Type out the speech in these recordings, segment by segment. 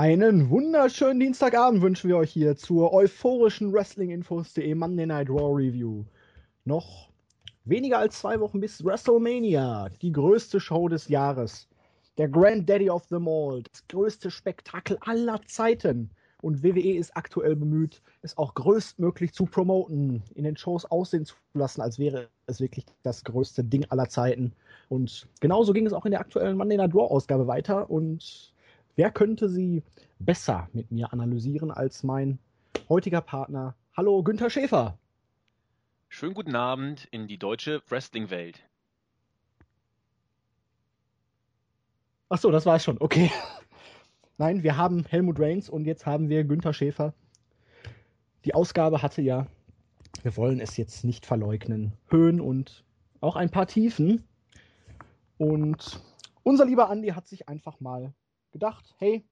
Einen wunderschönen Dienstagabend wünschen wir euch hier zur euphorischen Wrestlinginfos.de Monday Night Raw Review. Noch weniger als zwei Wochen bis WrestleMania, die größte Show des Jahres. Der Granddaddy of them all, das größte Spektakel aller Zeiten. Und WWE ist aktuell bemüht, es auch größtmöglich zu promoten, in den Shows aussehen zu lassen, als wäre es wirklich das größte Ding aller Zeiten. Und genauso ging es auch in der aktuellen Monday Night Raw Ausgabe weiter. Und wer könnte sie besser mit mir analysieren als mein heutiger Partner? Hallo, Günther Schäfer. Schönen guten Abend in die deutsche Wrestling-Welt. Ach so, das war es schon. Okay. Nein, wir haben Helmut Reigns und jetzt haben wir Günther Schäfer. Die Ausgabe hatte ja, wir wollen es jetzt nicht verleugnen, Höhen und auch ein paar Tiefen. Und unser lieber Andi hat sich einfach mal gedacht, hey,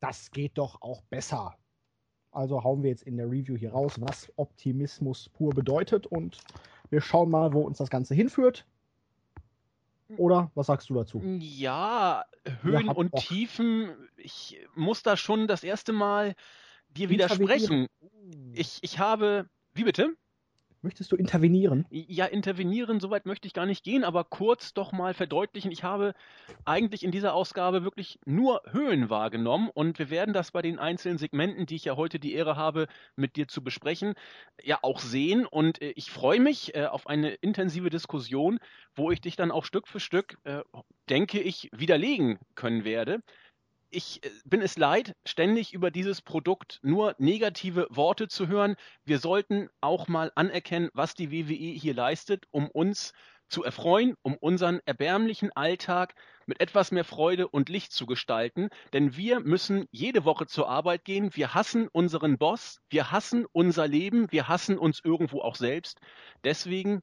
das geht doch auch besser. Also hauen wir jetzt in der Review hier raus, was Optimismus pur bedeutet und wir schauen mal, wo uns das Ganze hinführt. Oder was sagst du dazu? Ja, Höhen und Tiefen. Ich muss da schon das erste Mal dir widersprechen. Ich, ich habe. Wie bitte? Möchtest du intervenieren? Ja, intervenieren, soweit möchte ich gar nicht gehen, aber kurz doch mal verdeutlichen, ich habe eigentlich in dieser Ausgabe wirklich nur Höhen wahrgenommen und wir werden das bei den einzelnen Segmenten, die ich ja heute die Ehre habe, mit dir zu besprechen, ja auch sehen und äh, ich freue mich äh, auf eine intensive Diskussion, wo ich dich dann auch Stück für Stück, äh, denke ich, widerlegen können werde ich äh, bin es leid, ständig über dieses Produkt nur negative Worte zu hören. Wir sollten auch mal anerkennen, was die WWE hier leistet, um uns zu erfreuen, um unseren erbärmlichen Alltag mit etwas mehr Freude und Licht zu gestalten. Denn wir müssen jede Woche zur Arbeit gehen. Wir hassen unseren Boss, wir hassen unser Leben, wir hassen uns irgendwo auch selbst. Deswegen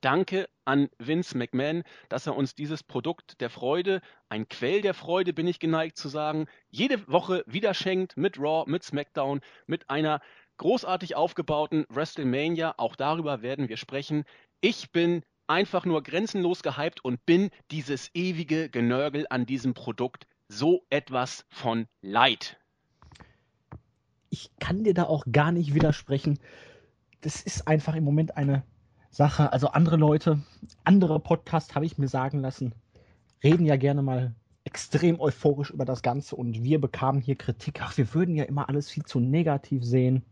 Danke an Vince McMahon, dass er uns dieses Produkt der Freude, ein Quell der Freude, bin ich geneigt zu sagen, jede Woche wieder schenkt mit Raw, mit SmackDown, mit einer großartig aufgebauten WrestleMania. Auch darüber werden wir sprechen. Ich bin einfach nur grenzenlos gehypt und bin dieses ewige Genörgel an diesem Produkt so etwas von leid. Ich kann dir da auch gar nicht widersprechen. Das ist einfach im Moment eine Sache. Also andere Leute, andere Podcasts habe ich mir sagen lassen, reden ja gerne mal extrem euphorisch über das Ganze und wir bekamen hier Kritik. Ach, wir würden ja immer alles viel zu negativ sehen.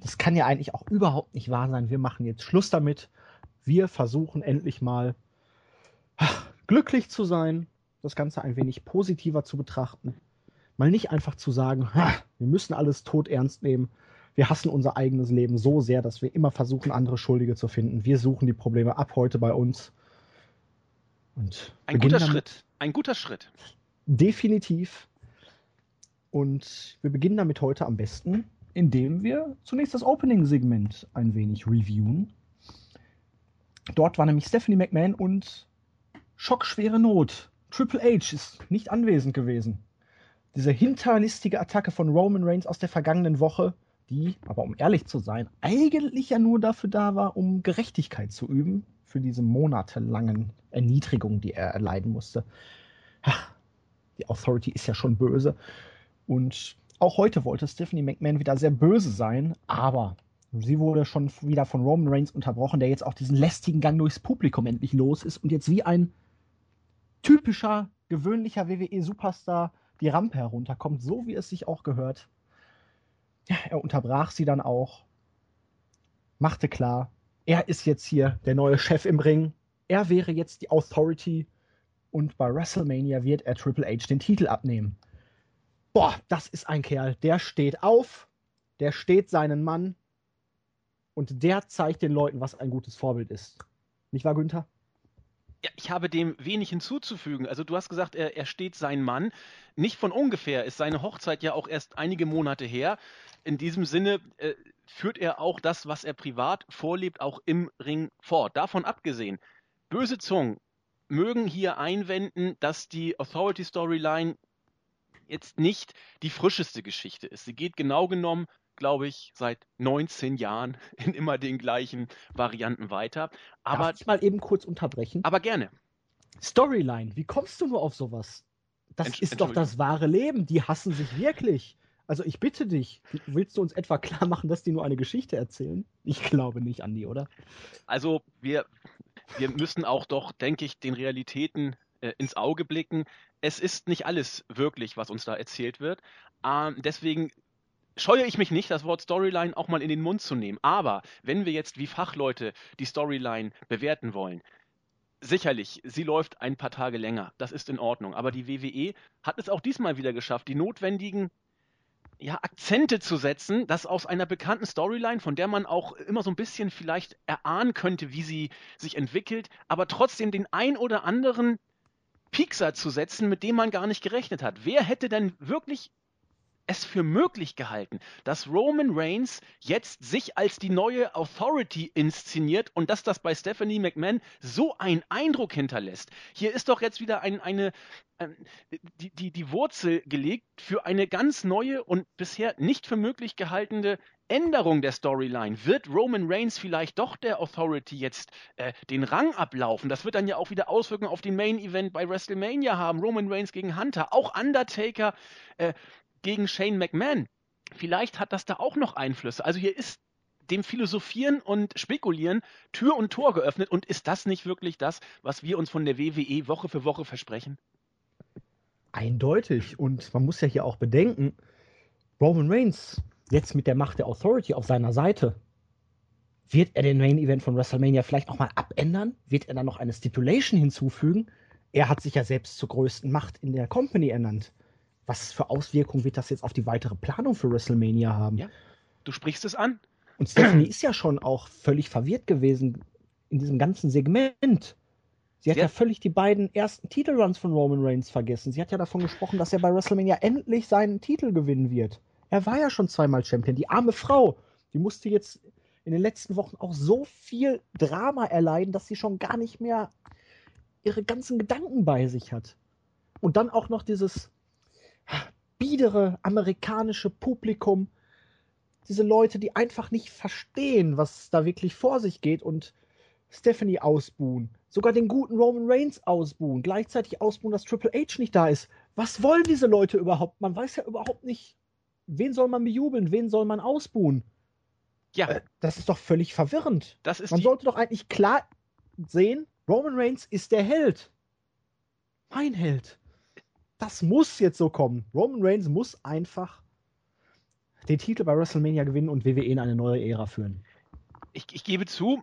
Das kann ja eigentlich auch überhaupt nicht wahr sein. Wir machen jetzt Schluss damit. Wir versuchen endlich mal ach, glücklich zu sein, das Ganze ein wenig positiver zu betrachten. Mal nicht einfach zu sagen, wir müssen alles tot ernst nehmen, wir hassen unser eigenes Leben so sehr, dass wir immer versuchen, andere Schuldige zu finden. Wir suchen die Probleme ab heute bei uns. Und ein guter Schritt. Ein guter Schritt. Definitiv. Und wir beginnen damit heute am besten, indem wir zunächst das Opening-Segment ein wenig reviewen. Dort war nämlich Stephanie McMahon und schockschwere Not. Triple H ist nicht anwesend gewesen. Diese hinterlistige Attacke von Roman Reigns aus der vergangenen Woche die, aber um ehrlich zu sein, eigentlich ja nur dafür da war, um Gerechtigkeit zu üben für diese monatelangen Erniedrigungen, die er erleiden musste. Die Authority ist ja schon böse. Und auch heute wollte Stephanie McMahon wieder sehr böse sein, aber sie wurde schon wieder von Roman Reigns unterbrochen, der jetzt auch diesen lästigen Gang durchs Publikum endlich los ist und jetzt wie ein typischer, gewöhnlicher WWE-Superstar die Rampe herunterkommt, so wie es sich auch gehört er unterbrach sie dann auch, machte klar, er ist jetzt hier der neue Chef im Ring, er wäre jetzt die Authority und bei WrestleMania wird er Triple H den Titel abnehmen. Boah, das ist ein Kerl, der steht auf, der steht seinen Mann und der zeigt den Leuten, was ein gutes Vorbild ist. Nicht wahr, Günther? Ja, ich habe dem wenig hinzuzufügen. Also du hast gesagt, er, er steht sein Mann. Nicht von ungefähr ist seine Hochzeit ja auch erst einige Monate her in diesem Sinne äh, führt er auch das, was er privat vorlebt, auch im Ring fort. Davon abgesehen, böse Zungen mögen hier einwenden, dass die Authority Storyline jetzt nicht die frischeste Geschichte ist. Sie geht genau genommen, glaube ich, seit 19 Jahren in immer den gleichen Varianten weiter. Aber Darf ich mal eben kurz unterbrechen? Aber gerne. Storyline, wie kommst du nur auf sowas? Das ist doch das wahre Leben. Die hassen sich wirklich. Also ich bitte dich, willst du uns etwa klar machen, dass die nur eine Geschichte erzählen? Ich glaube nicht, Andi, oder? Also wir, wir müssen auch doch, denke ich, den Realitäten äh, ins Auge blicken. Es ist nicht alles wirklich, was uns da erzählt wird. Ähm, deswegen scheue ich mich nicht, das Wort Storyline auch mal in den Mund zu nehmen. Aber wenn wir jetzt wie Fachleute die Storyline bewerten wollen, sicherlich, sie läuft ein paar Tage länger. Das ist in Ordnung. Aber die WWE hat es auch diesmal wieder geschafft, die notwendigen ja, Akzente zu setzen, dass aus einer bekannten Storyline, von der man auch immer so ein bisschen vielleicht erahnen könnte, wie sie sich entwickelt, aber trotzdem den ein oder anderen Piekser zu setzen, mit dem man gar nicht gerechnet hat. Wer hätte denn wirklich es für möglich gehalten, dass Roman Reigns jetzt sich als die neue Authority inszeniert und dass das bei Stephanie McMahon so einen Eindruck hinterlässt. Hier ist doch jetzt wieder ein, eine, äh, die, die, die Wurzel gelegt für eine ganz neue und bisher nicht für möglich gehaltene Änderung der Storyline. Wird Roman Reigns vielleicht doch der Authority jetzt äh, den Rang ablaufen? Das wird dann ja auch wieder Auswirkungen auf den Main Event bei WrestleMania haben. Roman Reigns gegen Hunter, auch Undertaker. Äh, gegen Shane McMahon. Vielleicht hat das da auch noch Einflüsse. Also hier ist dem Philosophieren und Spekulieren Tür und Tor geöffnet. Und ist das nicht wirklich das, was wir uns von der WWE Woche für Woche versprechen? Eindeutig. Und man muss ja hier auch bedenken, Roman Reigns, jetzt mit der Macht der Authority auf seiner Seite, wird er den Main Event von WrestleMania vielleicht nochmal abändern? Wird er dann noch eine Stipulation hinzufügen? Er hat sich ja selbst zur größten Macht in der Company ernannt was für Auswirkungen wird das jetzt auf die weitere Planung für WrestleMania haben? Ja, du sprichst es an. Und Stephanie ist ja schon auch völlig verwirrt gewesen in diesem ganzen Segment. Sie hat ja. ja völlig die beiden ersten Titelruns von Roman Reigns vergessen. Sie hat ja davon gesprochen, dass er bei WrestleMania endlich seinen Titel gewinnen wird. Er war ja schon zweimal Champion. Die arme Frau, die musste jetzt in den letzten Wochen auch so viel Drama erleiden, dass sie schon gar nicht mehr ihre ganzen Gedanken bei sich hat. Und dann auch noch dieses biedere amerikanische Publikum, diese Leute, die einfach nicht verstehen, was da wirklich vor sich geht und Stephanie ausbuhen, sogar den guten Roman Reigns ausbuhen, gleichzeitig ausbuhen, dass Triple H nicht da ist. Was wollen diese Leute überhaupt? Man weiß ja überhaupt nicht, wen soll man bejubeln, wen soll man ausbuhen. Ja. Äh, das ist doch völlig verwirrend. man sollte doch eigentlich klar sehen, Roman Reigns ist der Held. Mein Held das muss jetzt so kommen. Roman Reigns muss einfach den Titel bei WrestleMania gewinnen und WWE in eine neue Ära führen. Ich, ich gebe zu,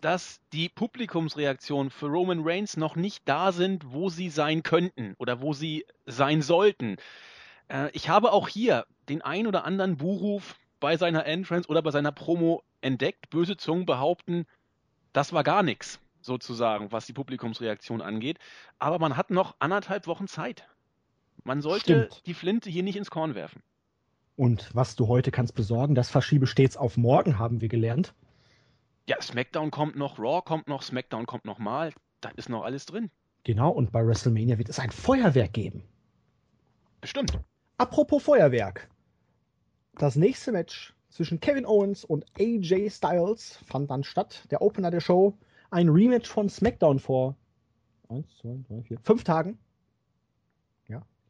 dass die Publikumsreaktionen für Roman Reigns noch nicht da sind, wo sie sein könnten oder wo sie sein sollten. Äh, ich habe auch hier den ein oder anderen Buhruf bei seiner Entrance oder bei seiner Promo entdeckt. Böse Zungen behaupten, das war gar nichts, sozusagen, was die Publikumsreaktion angeht. Aber man hat noch anderthalb Wochen Zeit. Man sollte Stimmt. die Flinte hier nicht ins Korn werfen. Und was du heute kannst besorgen, das verschiebe stets auf morgen, haben wir gelernt. Ja, SmackDown kommt noch, Raw kommt noch, SmackDown kommt noch mal. Da ist noch alles drin. Genau, und bei WrestleMania wird es ein Feuerwerk geben. Bestimmt. Apropos Feuerwerk. Das nächste Match zwischen Kevin Owens und AJ Styles fand dann statt. Der Opener der Show. Ein Rematch von SmackDown vor eins, zwei, drei, vier, fünf Tagen.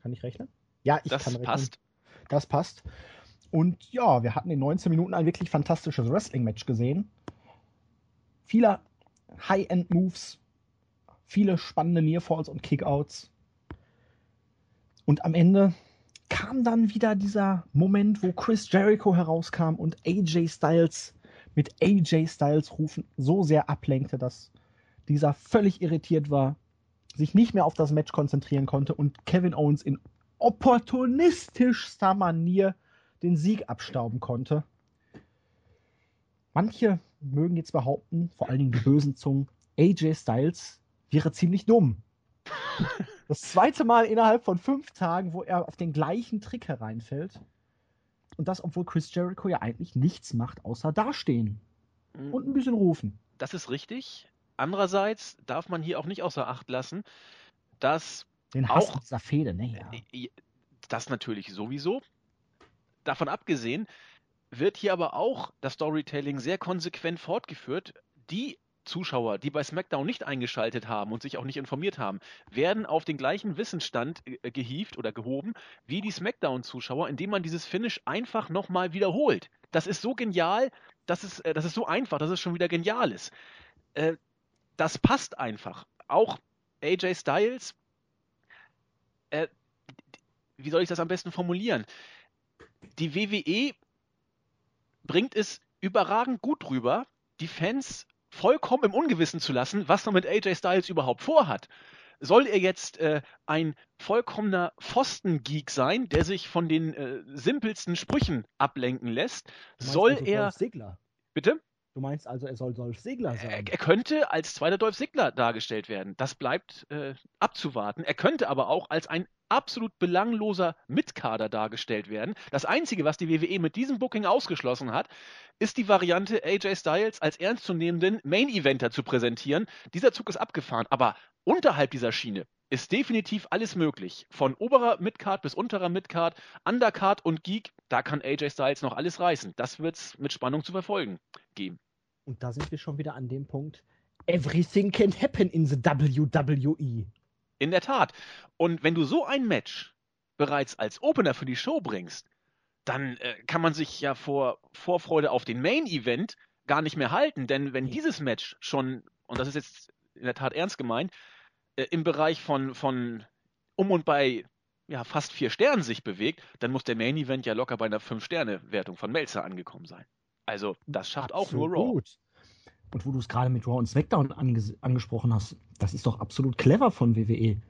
Kann ich rechnen? Ja, ich das kann rechnen. Passt. Das passt. Und ja, wir hatten in 19 Minuten ein wirklich fantastisches Wrestling-Match gesehen. Viele High-End-Moves, viele spannende Nearfalls und Kickouts. Und am Ende kam dann wieder dieser Moment, wo Chris Jericho herauskam und AJ Styles mit AJ Styles rufen so sehr ablenkte, dass dieser völlig irritiert war sich nicht mehr auf das Match konzentrieren konnte und Kevin Owens in opportunistischster Manier den Sieg abstauben konnte. Manche mögen jetzt behaupten, vor allen Dingen die bösen Zungen, AJ Styles wäre ziemlich dumm. Das zweite Mal innerhalb von fünf Tagen, wo er auf den gleichen Trick hereinfällt. Und das, obwohl Chris Jericho ja eigentlich nichts macht, außer dastehen. Mhm. Und ein bisschen rufen. Das ist richtig. Andererseits darf man hier auch nicht außer Acht lassen, dass den Hass auch Fehde, ne? Ja. Das natürlich sowieso. Davon abgesehen wird hier aber auch das Storytelling sehr konsequent fortgeführt. Die Zuschauer, die bei SmackDown nicht eingeschaltet haben und sich auch nicht informiert haben, werden auf den gleichen Wissensstand äh, gehievt oder gehoben wie die SmackDown-Zuschauer, indem man dieses Finish einfach nochmal wiederholt. Das ist so genial, das ist, äh, das ist so einfach, dass es schon wieder genial ist. Äh, das passt einfach. Auch AJ Styles, äh, wie soll ich das am besten formulieren? Die WWE bringt es überragend gut rüber, die Fans vollkommen im Ungewissen zu lassen, was man mit AJ Styles überhaupt vorhat. Soll er jetzt äh, ein vollkommener Pfostengeek sein, der sich von den äh, simpelsten Sprüchen ablenken lässt? Soll er. Bitte? Du meinst also, er soll Dolph Segler sein? Er, er könnte als zweiter Dolph Segler dargestellt werden. Das bleibt äh, abzuwarten. Er könnte aber auch als ein absolut belangloser Mitkader dargestellt werden. Das Einzige, was die WWE mit diesem Booking ausgeschlossen hat, ist die Variante, AJ Styles als ernstzunehmenden Main-Eventer zu präsentieren. Dieser Zug ist abgefahren, aber unterhalb dieser Schiene ist definitiv alles möglich. Von oberer Midcard bis unterer Midcard, Undercard und Geek, da kann AJ Styles noch alles reißen. Das wird es mit Spannung zu verfolgen geben. Und da sind wir schon wieder an dem Punkt, everything can happen in the WWE. In der Tat. Und wenn du so ein Match bereits als Opener für die Show bringst, dann äh, kann man sich ja vor Vorfreude auf den Main Event gar nicht mehr halten. Denn wenn dieses Match schon, und das ist jetzt in der Tat ernst gemeint, äh, im Bereich von, von um und bei ja, fast vier Sternen sich bewegt, dann muss der Main Event ja locker bei einer Fünf-Sterne-Wertung von Melzer angekommen sein. Also, das schafft absolut auch nur Raw. Und wo du es gerade mit Raw und SmackDown ange angesprochen hast, das ist doch absolut clever von WWE.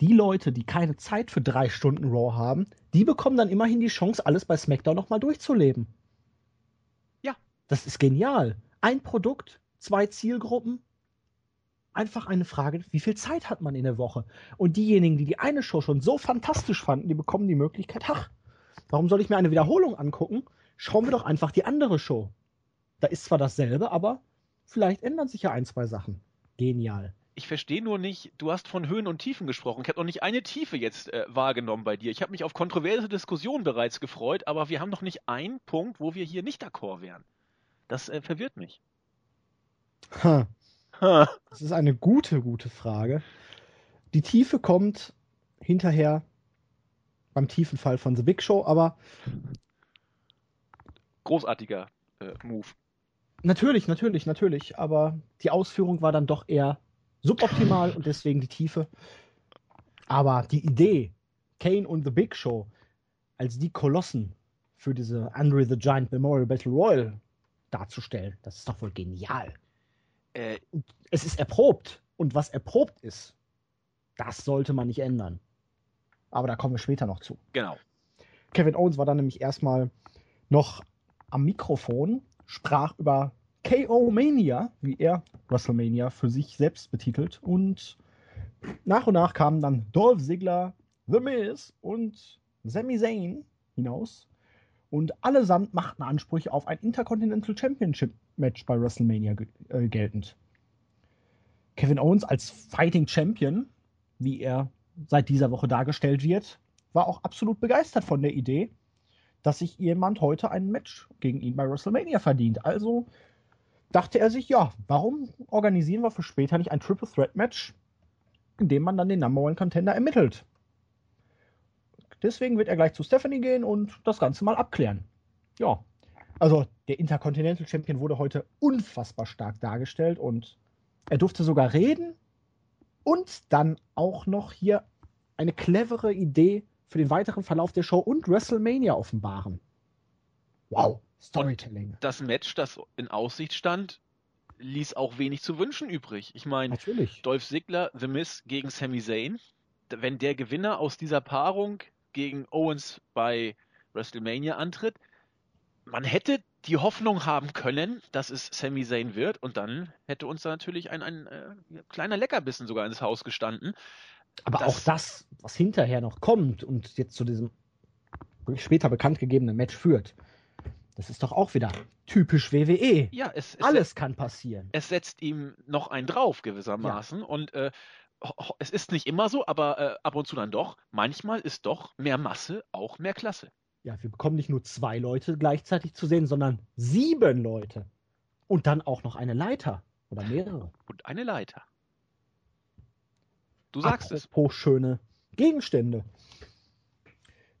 Die Leute, die keine Zeit für drei Stunden Raw haben, die bekommen dann immerhin die Chance, alles bei SmackDown nochmal durchzuleben. Ja. Das ist genial. Ein Produkt, zwei Zielgruppen. Einfach eine Frage, wie viel Zeit hat man in der Woche? Und diejenigen, die die eine Show schon so fantastisch fanden, die bekommen die Möglichkeit, ach, warum soll ich mir eine Wiederholung angucken? Schauen wir doch einfach die andere Show. Da ist zwar dasselbe, aber vielleicht ändern sich ja ein, zwei Sachen. Genial. Ich verstehe nur nicht, du hast von Höhen und Tiefen gesprochen. Ich habe noch nicht eine Tiefe jetzt äh, wahrgenommen bei dir. Ich habe mich auf kontroverse Diskussionen bereits gefreut, aber wir haben noch nicht einen Punkt, wo wir hier nicht d'accord wären. Das äh, verwirrt mich. Ha. ha. Das ist eine gute, gute Frage. Die Tiefe kommt hinterher beim tiefen Fall von The Big Show, aber. Großartiger äh, Move. Natürlich, natürlich, natürlich. Aber die Ausführung war dann doch eher suboptimal und deswegen die Tiefe. Aber die Idee, Kane und The Big Show als die Kolossen für diese Andre the Giant Memorial Battle Royal darzustellen, das ist doch wohl genial. Äh, es ist erprobt. Und was erprobt ist, das sollte man nicht ändern. Aber da kommen wir später noch zu. Genau. Kevin Owens war dann nämlich erstmal noch am Mikrofon sprach über KO Mania, wie er WrestleMania für sich selbst betitelt. Und nach und nach kamen dann Dolph Ziggler, The Miz und Sami Zayn hinaus. Und allesamt machten Ansprüche auf ein Intercontinental Championship Match bei WrestleMania äh, geltend. Kevin Owens als Fighting Champion, wie er seit dieser Woche dargestellt wird, war auch absolut begeistert von der Idee dass sich jemand heute ein Match gegen ihn bei WrestleMania verdient. Also dachte er sich, ja, warum organisieren wir für später nicht ein Triple Threat Match, in dem man dann den Number One Contender ermittelt? Deswegen wird er gleich zu Stephanie gehen und das Ganze mal abklären. Ja, also der Intercontinental Champion wurde heute unfassbar stark dargestellt und er durfte sogar reden und dann auch noch hier eine clevere Idee für den weiteren Verlauf der Show und WrestleMania offenbaren. Wow, Storytelling. Und das Match, das in Aussicht stand, ließ auch wenig zu wünschen übrig. Ich meine, Dolph Ziggler, The Miz gegen Sami Zayn. Wenn der Gewinner aus dieser Paarung gegen Owens bei WrestleMania antritt, man hätte die Hoffnung haben können, dass es Sami Zayn wird und dann hätte uns da natürlich ein, ein äh, kleiner Leckerbissen sogar ins Haus gestanden. Aber das, auch das, was hinterher noch kommt und jetzt zu diesem später bekannt gegebenen Match führt, das ist doch auch wieder typisch WWE. Ja, es, es alles kann passieren. Es setzt ihm noch einen drauf gewissermaßen ja. und äh, es ist nicht immer so, aber äh, ab und zu dann doch. Manchmal ist doch mehr Masse auch mehr Klasse. Ja, wir bekommen nicht nur zwei Leute gleichzeitig zu sehen, sondern sieben Leute. Und dann auch noch eine Leiter. Oder mehrere. Und eine Leiter. Du sagst es. Schöne Gegenstände.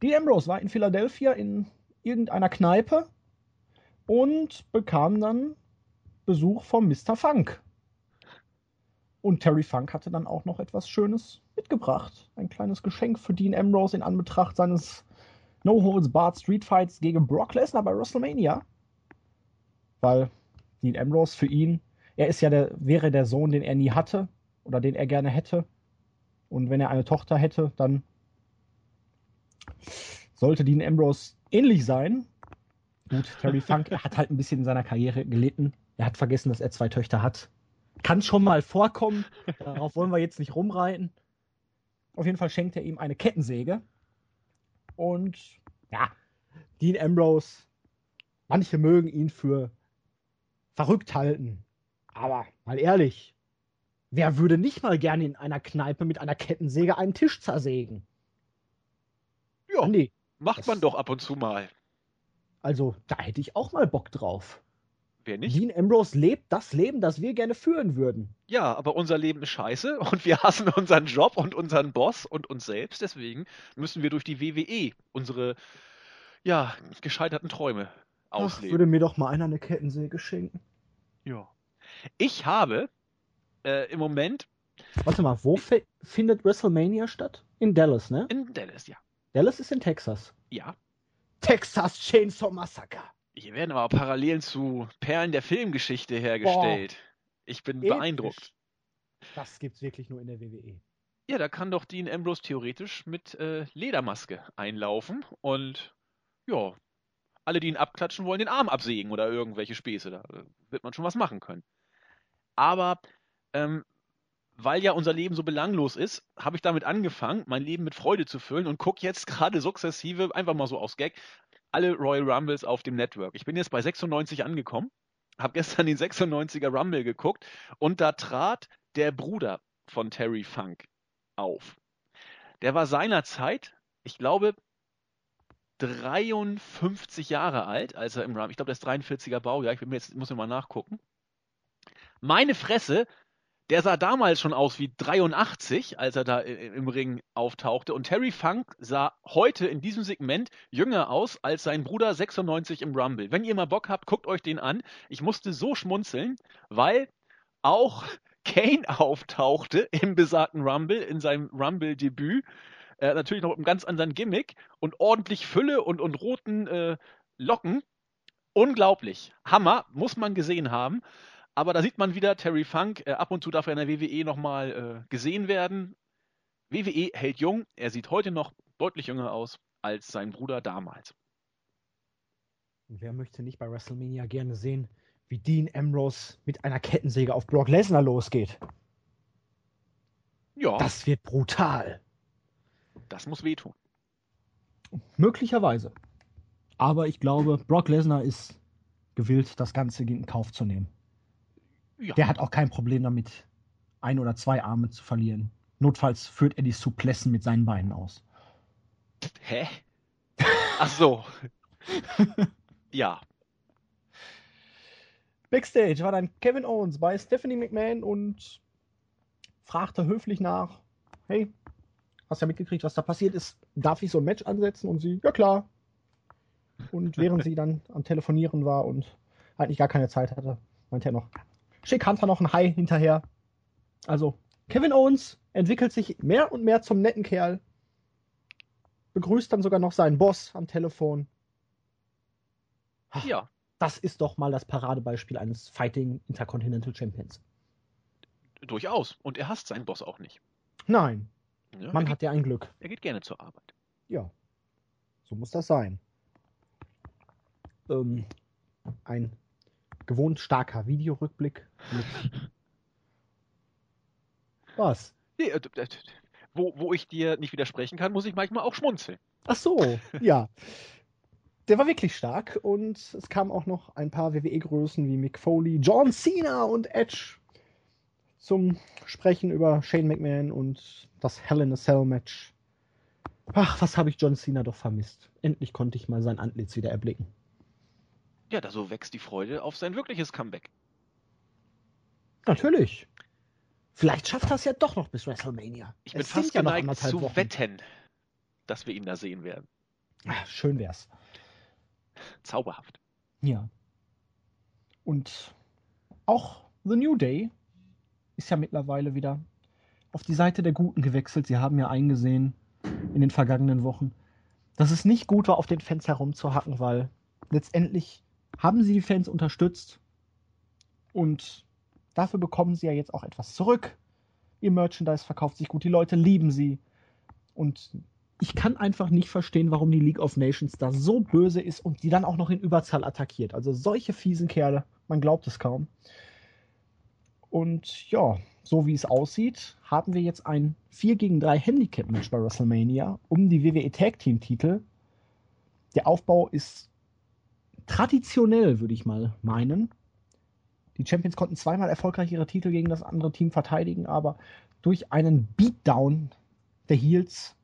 Dean Ambrose war in Philadelphia in irgendeiner Kneipe und bekam dann Besuch vom Mr. Funk. Und Terry Funk hatte dann auch noch etwas Schönes mitgebracht. Ein kleines Geschenk für Dean Ambrose in Anbetracht seines No Holds Barred Street Fights gegen Brock Lesnar bei WrestleMania. Weil Dean Ambrose für ihn, er ist ja der, wäre der Sohn, den er nie hatte oder den er gerne hätte. Und wenn er eine Tochter hätte, dann sollte Dean Ambrose ähnlich sein. Gut, Terry Funk hat halt ein bisschen in seiner Karriere gelitten. Er hat vergessen, dass er zwei Töchter hat. Kann schon mal vorkommen. Darauf wollen wir jetzt nicht rumreiten. Auf jeden Fall schenkt er ihm eine Kettensäge. Und ja, Dean Ambrose, manche mögen ihn für verrückt halten. Aber mal ehrlich, wer würde nicht mal gerne in einer Kneipe mit einer Kettensäge einen Tisch zersägen? Ja, Andi, macht man doch ab und zu mal. also da hätte ich auch mal Bock drauf. Wer nicht? Dean Ambrose lebt das Leben, das wir gerne führen würden. Ja, aber unser Leben ist scheiße und wir hassen unseren Job und unseren Boss und uns selbst. Deswegen müssen wir durch die WWE unsere, ja, gescheiterten Träume Ach, ausleben. würde mir doch mal einer eine Kettensäge schenken. Ja. Ich habe äh, im Moment Warte mal, wo fi- findet WrestleMania statt? In Dallas, ne? in Dallas, ja. Dallas ist in Texas. Ja. Texas Chainsaw Massacre. Hier werden aber Parallelen zu Perlen der Filmgeschichte hergestellt. Ich bin beeindruckt. Das gibt's wirklich nur in der WWE. Ja, da kann doch Dean Ambrose theoretisch mit äh, Ledermaske einlaufen und ja, alle, die ihn abklatschen wollen, den Arm absägen oder irgendwelche Späße. Da äh, wird man schon was machen können. Aber ähm, weil ja unser Leben so belanglos ist, habe ich damit angefangen, mein Leben mit Freude zu füllen und gucke jetzt gerade sukzessive, einfach mal so aus Gag, alle Royal Rumbles auf dem Network. Ich bin jetzt bei 96 angekommen, habe gestern den 96er Rumble geguckt und da trat der Bruder von Terry Funk auf. Der war seinerzeit, ich glaube, 53 Jahre alt, als er im Rumble, ich glaube, der ist 43er Baujahr, ich mir jetzt, muss mir mal nachgucken. Meine Fresse, der sah damals schon aus wie 83, als er da i- im Ring auftauchte. Und Terry Funk sah heute in diesem Segment jünger aus als sein Bruder 96 im Rumble. Wenn ihr mal Bock habt, guckt euch den an. Ich musste so schmunzeln, weil auch Kane auftauchte im besagten Rumble, in seinem Rumble-Debüt. Äh, natürlich noch mit einem ganz anderen Gimmick und ordentlich Fülle und, und roten äh, Locken. Unglaublich. Hammer, muss man gesehen haben. Aber da sieht man wieder Terry Funk. Äh, ab und zu darf er in der WWE nochmal äh, gesehen werden. WWE hält jung. Er sieht heute noch deutlich jünger aus als sein Bruder damals. Und wer möchte nicht bei WrestleMania gerne sehen, wie Dean Ambrose mit einer Kettensäge auf Brock Lesnar losgeht? Ja, das, Das wird brutal. muss wehtun. Möglicherweise. Aber ich glaube, Brock Lesnar ist gewillt, das Ganze in Kauf zu nehmen. Ja. Der hat auch kein Problem damit, ein oder zwei Arme zu verlieren. Notfalls führt er die Suplessen mit seinen Beinen aus. Hä? Ach so. ja. Backstage war dann Kevin Owens bei Stephanie McMahon und fragte höflich nach: Hey, hast ja mitgekriegt, was da passiert ist? Darf ich so ein Match ansetzen? Und sie: Ja, klar. Und während sie dann am Telefonieren war und eigentlich gar keine Zeit hatte, meinte er noch: Schick Hunter noch ein Hi hinterher. Also, Kevin Owens entwickelt sich mehr und mehr zum netten Kerl. Begrüßt dann sogar noch seinen Boss am Telefon. Ja. Das ist doch mal das Paradebeispiel eines Fighting Intercontinental Champions. Durchaus. Und er hasst seinen Boss auch nicht. Nein, Ja, man hat ja ein Glück. er geht gerne zur Arbeit. Ja, so muss das sein. Ähm, ein gewohnt starker Videorückblick mit. Was? Nee, äh, wo, wo ich dir nicht widersprechen kann, muss ich manchmal auch schmunzeln. Ach so, ja. Der war wirklich stark und es kamen auch noch ein paar WWE-Größen wie Mick Foley, John Cena und Edge zum Sprechen über Shane McMahon und das Hell in a Cell Match. Ach, was habe ich John Cena doch vermisst. Endlich konnte ich mal sein Antlitz wieder erblicken. Ja, da so wächst die Freude auf sein wirkliches Comeback. Natürlich. Vielleicht schafft das ja doch noch bis WrestleMania. Ich bin es fast ja geneigt zu Wochen. wetten, dass wir ihn da sehen werden. Ach, schön wär's. Zauberhaft. Ja. Und auch The New Day ist ja mittlerweile wieder auf die Seite der Guten gewechselt. Sie haben ja eingesehen in den vergangenen Wochen, dass es nicht gut war, auf den Fans herumzuhacken, weil letztendlich haben sie die Fans unterstützt und dafür bekommen sie ja jetzt auch etwas zurück. Ihr Merchandise verkauft sich gut, die Leute lieben sie. Und ich kann einfach nicht verstehen, warum die League of Nations da so böse ist und die dann auch noch in Überzahl attackiert. Also solche fiesen Kerle, man glaubt es kaum. Und ja, so wie es aussieht, haben wir jetzt ein 4 gegen 3 Handicap-Match bei WrestleMania um die WWE Tag Team-Titel. Der Aufbau ist traditionell, würde ich mal meinen. Die Champions konnten zweimal erfolgreich ihre Titel gegen das andere Team verteidigen, aber durch einen Beatdown der Heels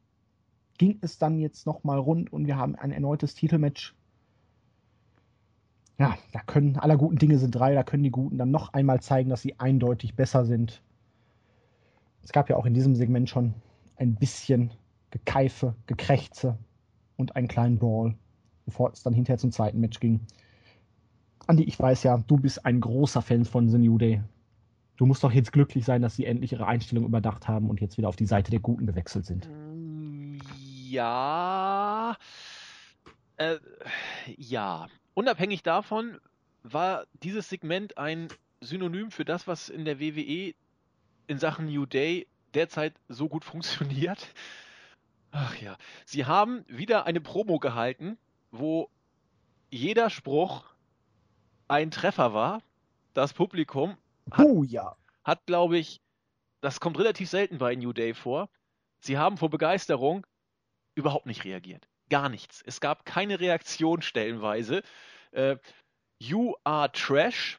ging es dann jetzt nochmal rund und wir haben ein erneutes Titelmatch ja, da können aller guten Dinge sind drei, da können die Guten dann noch einmal zeigen, dass sie eindeutig besser sind. Es gab ja auch in diesem Segment schon ein bisschen Gekeife, Gekrächze und einen kleinen Brawl, bevor es dann hinterher zum zweiten Match ging. Andi, ich weiß ja, du bist ein großer Fan von The New Day. Du musst doch jetzt glücklich sein, dass sie endlich ihre Einstellung überdacht haben und jetzt wieder auf die Seite der Guten gewechselt sind. Ja. Äh, ja, Unabhängig davon war dieses Segment ein Synonym für das, was in der WWE in Sachen New Day derzeit so gut funktioniert. Ach ja, sie haben wieder eine Promo gehalten, wo jeder Spruch ein Treffer war. Das Publikum hat, oh, ja. hat glaube ich, das kommt relativ selten bei New Day vor. Sie haben vor Begeisterung überhaupt nicht reagiert gar nichts. Es gab keine Reaktion stellenweise. Äh, you are trash.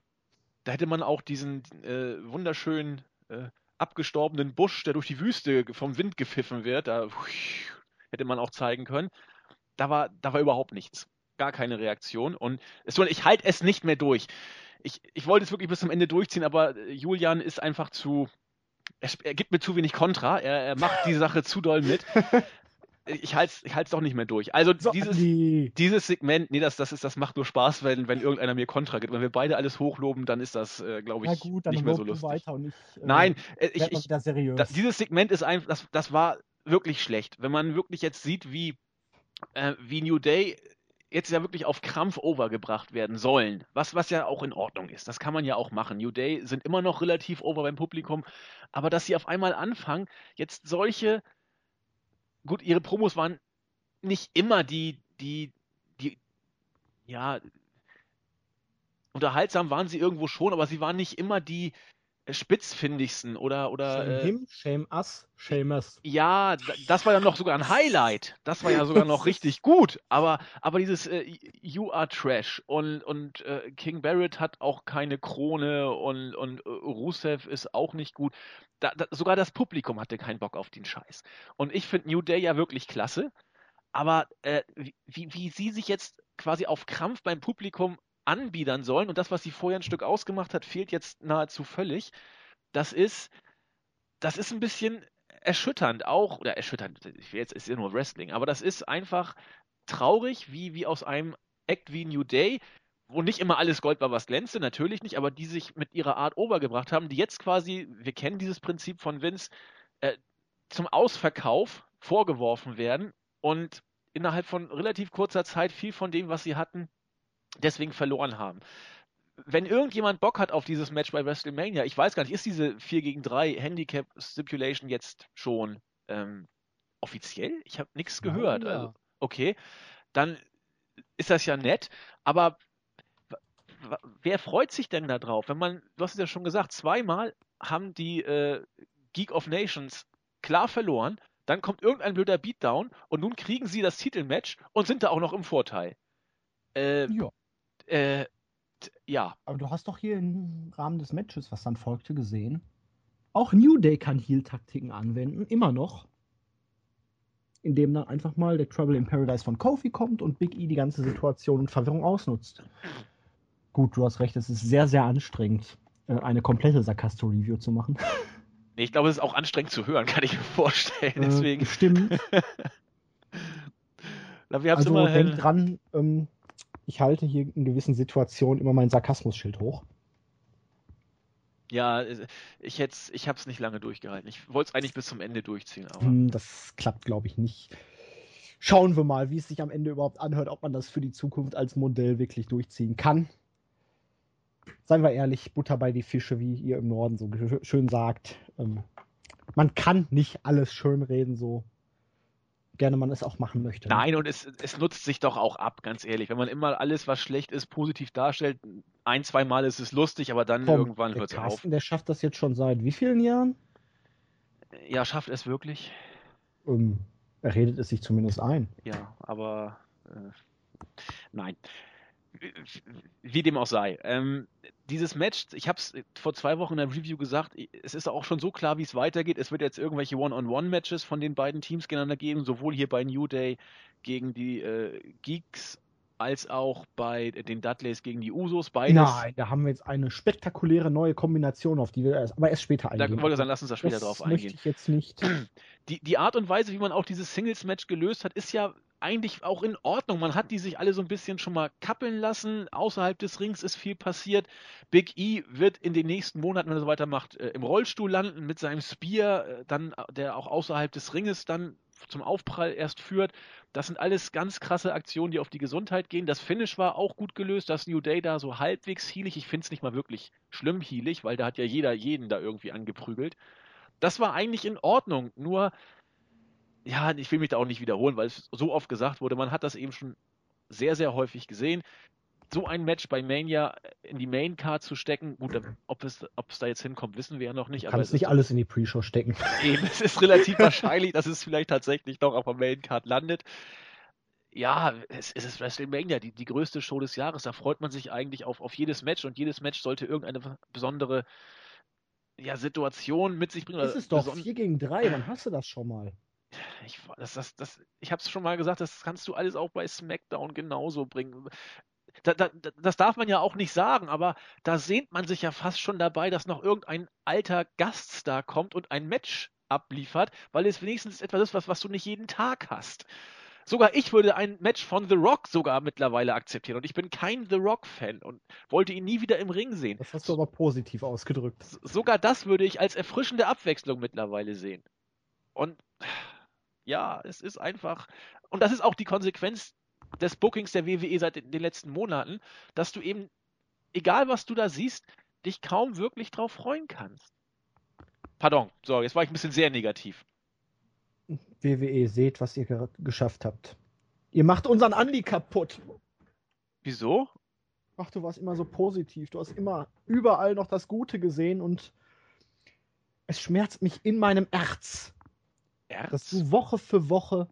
Da hätte man auch diesen äh, wunderschönen äh, abgestorbenen Busch, der durch die Wüste vom Wind gepfiffen wird, da hätte man auch zeigen können. Da war, da war überhaupt nichts. Gar keine Reaktion. Und es, ich halte es nicht mehr durch. Ich, ich wollte es wirklich bis zum Ende durchziehen, aber äh, Julian ist einfach zu, er, er, gibt mir zu wenig Kontra. Er, er macht die Sache zu doll mit. ich halte es ich halt's doch nicht mehr durch. Also so, dieses, dieses Segment, nee, das, das, ist, das macht nur Spaß, wenn, wenn irgendeiner mir Kontra gibt. Wenn wir beide alles hochloben, dann ist das, äh, glaube ich, gut, nicht mehr so lustig. Nicht, äh, Nein, äh, ich, ich, da, dieses Segment ist einfach, das, das war wirklich schlecht. Wenn man wirklich jetzt sieht, wie, äh, wie New Day jetzt ja wirklich auf Krampf overgebracht werden sollen, was, was ja auch in Ordnung ist. Das kann man ja auch machen. New Day sind immer noch relativ over beim Publikum, aber dass sie auf einmal anfangen, jetzt solche gut, ihre Promos waren nicht immer die, die, die, ja, unterhaltsam waren sie irgendwo schon, aber sie waren nicht immer die spitzfindigsten oder oder shame äh, him, shame us, shame us. Ja, das war ja noch sogar ein Highlight. Das war ja sogar noch richtig gut. Aber aber dieses äh, You are Trash und und äh, King Barrett hat auch keine Krone und und äh, Rusev ist auch nicht gut da, da, sogar das Publikum hatte keinen Bock auf den Scheiß. Und ich finde New Day ja wirklich klasse, aber äh, wie, wie sie sich jetzt quasi auf Krampf beim Publikum anbiedern sollen und das, was sie vorher ein Stück ausgemacht hat, fehlt jetzt nahezu völlig. Das ist, das ist ein bisschen erschütternd auch, oder erschütternd, ich will jetzt, ist ja nur Wrestling, aber das ist einfach traurig, wie, wie aus einem Act wie New Day wo nicht immer alles Gold war, was glänzte, natürlich nicht, aber die sich mit ihrer Art obergebracht haben, die jetzt quasi, wir kennen dieses Prinzip von Vince, äh, zum Ausverkauf vorgeworfen werden und innerhalb von relativ kurzer Zeit viel von dem, was sie hatten, deswegen verloren haben. Wenn irgendjemand Bock hat auf dieses Match bei WrestleMania, ich weiß gar nicht, ist diese 4 gegen 3 Handicap Stipulation jetzt schon ähm, offiziell? Ich habe nichts gehört. Ja, ja. Also, okay, dann ist das ja nett, aber wer freut sich denn da drauf? Wenn man, du hast es ja schon gesagt, zweimal haben die äh, Geek of Nations klar verloren, dann kommt irgendein blöder Beatdown und nun kriegen sie das Titelmatch und sind da auch noch im Vorteil. Äh, ja. Äh, ja. Aber du hast doch hier im Rahmen des Matches, was dann folgte, gesehen. Auch New Day kann Heal-Taktiken anwenden, immer noch. Indem dann einfach mal der Trouble in Paradise von Kofi kommt und Big E die ganze Situation und Verwirrung ausnutzt. Gut, du hast recht, es ist sehr, sehr anstrengend, äh, eine komplette Sarkasto-Review zu machen. Nee, ich glaube, es ist auch anstrengend zu hören, kann ich mir vorstellen. Äh, Deswegen. Stimmt. wir Also immer, denk äh, dran, ähm, ich halte hier in gewissen Situationen immer mein Sarkasmus-Schild hoch. ja, ich hätte, ich habe es nicht lange durchgehalten. Ich wollte es eigentlich bis zum Ende durchziehen, aber Hm, das klappt, glaube ich, nicht. Schauen wir mal, wie es sich am Ende überhaupt anhört, ob man das für die Zukunft als Modell wirklich durchziehen kann. Seien wir ehrlich, Butter bei die Fische, wie ihr im Norden so schön sagt. Ähm, man kann nicht alles schönreden, so gerne man es auch machen möchte. ne? Nein, und es, es nutzt sich doch auch ab, ganz ehrlich. Wenn man immer alles, was schlecht ist, positiv darstellt, ein, zwei Mal ist es lustig, aber dann Komm, irgendwann hört es auf. Der schafft das jetzt schon seit wie vielen Jahren? Ja, schafft es wirklich? Ähm, er redet es sich zumindest ein. Ja, aber äh, nein. Wie dem auch sei. Ähm, dieses Match, ich habe es vor zwei Wochen in der Review gesagt, es ist auch schon so klar, wie es weitergeht. Es wird jetzt irgendwelche One-on-One-Matches von den beiden Teams gegeneinander geben, sowohl hier bei New Day gegen die äh, Geeks als auch bei den Dudleys gegen die Usos. Beides. Nein, da haben wir jetzt eine spektakuläre neue Kombination, auf die wir erst, aber erst später Da eingehen. wollte ich sagen, lass uns da später das drauf möchte eingehen. ich jetzt nicht. die, die Art und Weise, wie man auch dieses Singles-Match gelöst hat, ist ja eigentlich auch in Ordnung. Man hat die sich alle so ein bisschen schon mal kappeln lassen. Außerhalb des Rings ist viel passiert. Big E wird in den nächsten Monaten, wenn er so weitermacht, äh, im Rollstuhl landen mit seinem Spear, äh, dann, der auch außerhalb des Ringes dann zum Aufprall erst führt. Das sind alles ganz krasse Aktionen, die auf die Gesundheit gehen. Das Finish war auch gut gelöst, dass New Day da so halbwegs healig, ich finde es nicht mal wirklich schlimm healig, weil da hat ja jeder jeden da irgendwie angeprügelt. Das war eigentlich in Ordnung, nur ja, ich will mich da auch nicht wiederholen, weil es so oft gesagt wurde, man hat das eben schon sehr, sehr häufig gesehen. So ein Match bei Mania in die Main Card zu stecken, gut, dann, ob, es, ob es da jetzt hinkommt, wissen wir ja noch nicht. Du kannst es nicht ist, alles in die Pre-Show stecken. eben, es ist relativ wahrscheinlich, dass es vielleicht tatsächlich noch auf der Main Card landet. Ja, es, es ist WrestleMania, die, die größte Show des Jahres. Da freut man sich eigentlich auf, auf jedes Match und jedes Match sollte irgendeine besondere ja, Situation mit sich bringen. Das ist doch beson- 4 gegen 3, wann hast du das schon mal? Ich, das, das, das, ich habe es schon mal gesagt, das kannst du alles auch bei SmackDown genauso bringen. Da, da, da- das darf man ja auch nicht sagen, aber da sehnt man sich ja fast schon dabei, dass noch irgendein alter Gaststar kommt und ein Match abliefert, weil es wenigstens etwas ist, was, was du nicht jeden Tag hast. Sogar ich würde ein Match von The Rock sogar mittlerweile akzeptieren und ich bin kein The Rock-Fan und wollte ihn nie wieder im Ring sehen. Das hast du aber positiv ausgedrückt. Sogar das würde ich als erfrischende Abwechslung mittlerweile sehen. Und ja, es ist einfach. Und das ist auch die Konsequenz des Bookings der WWE seit den letzten Monaten, dass du eben, egal was du da siehst, dich kaum wirklich drauf freuen kannst. Pardon, so, jetzt war ich ein bisschen sehr negativ. WWE, seht, was ihr ge geschafft habt. Ihr macht unseren Andi kaputt. Wieso? Ach, du warst immer so positiv. Du hast immer überall noch das Gute gesehen und es schmerzt mich in meinem Herz, dass Erz? du Woche für Woche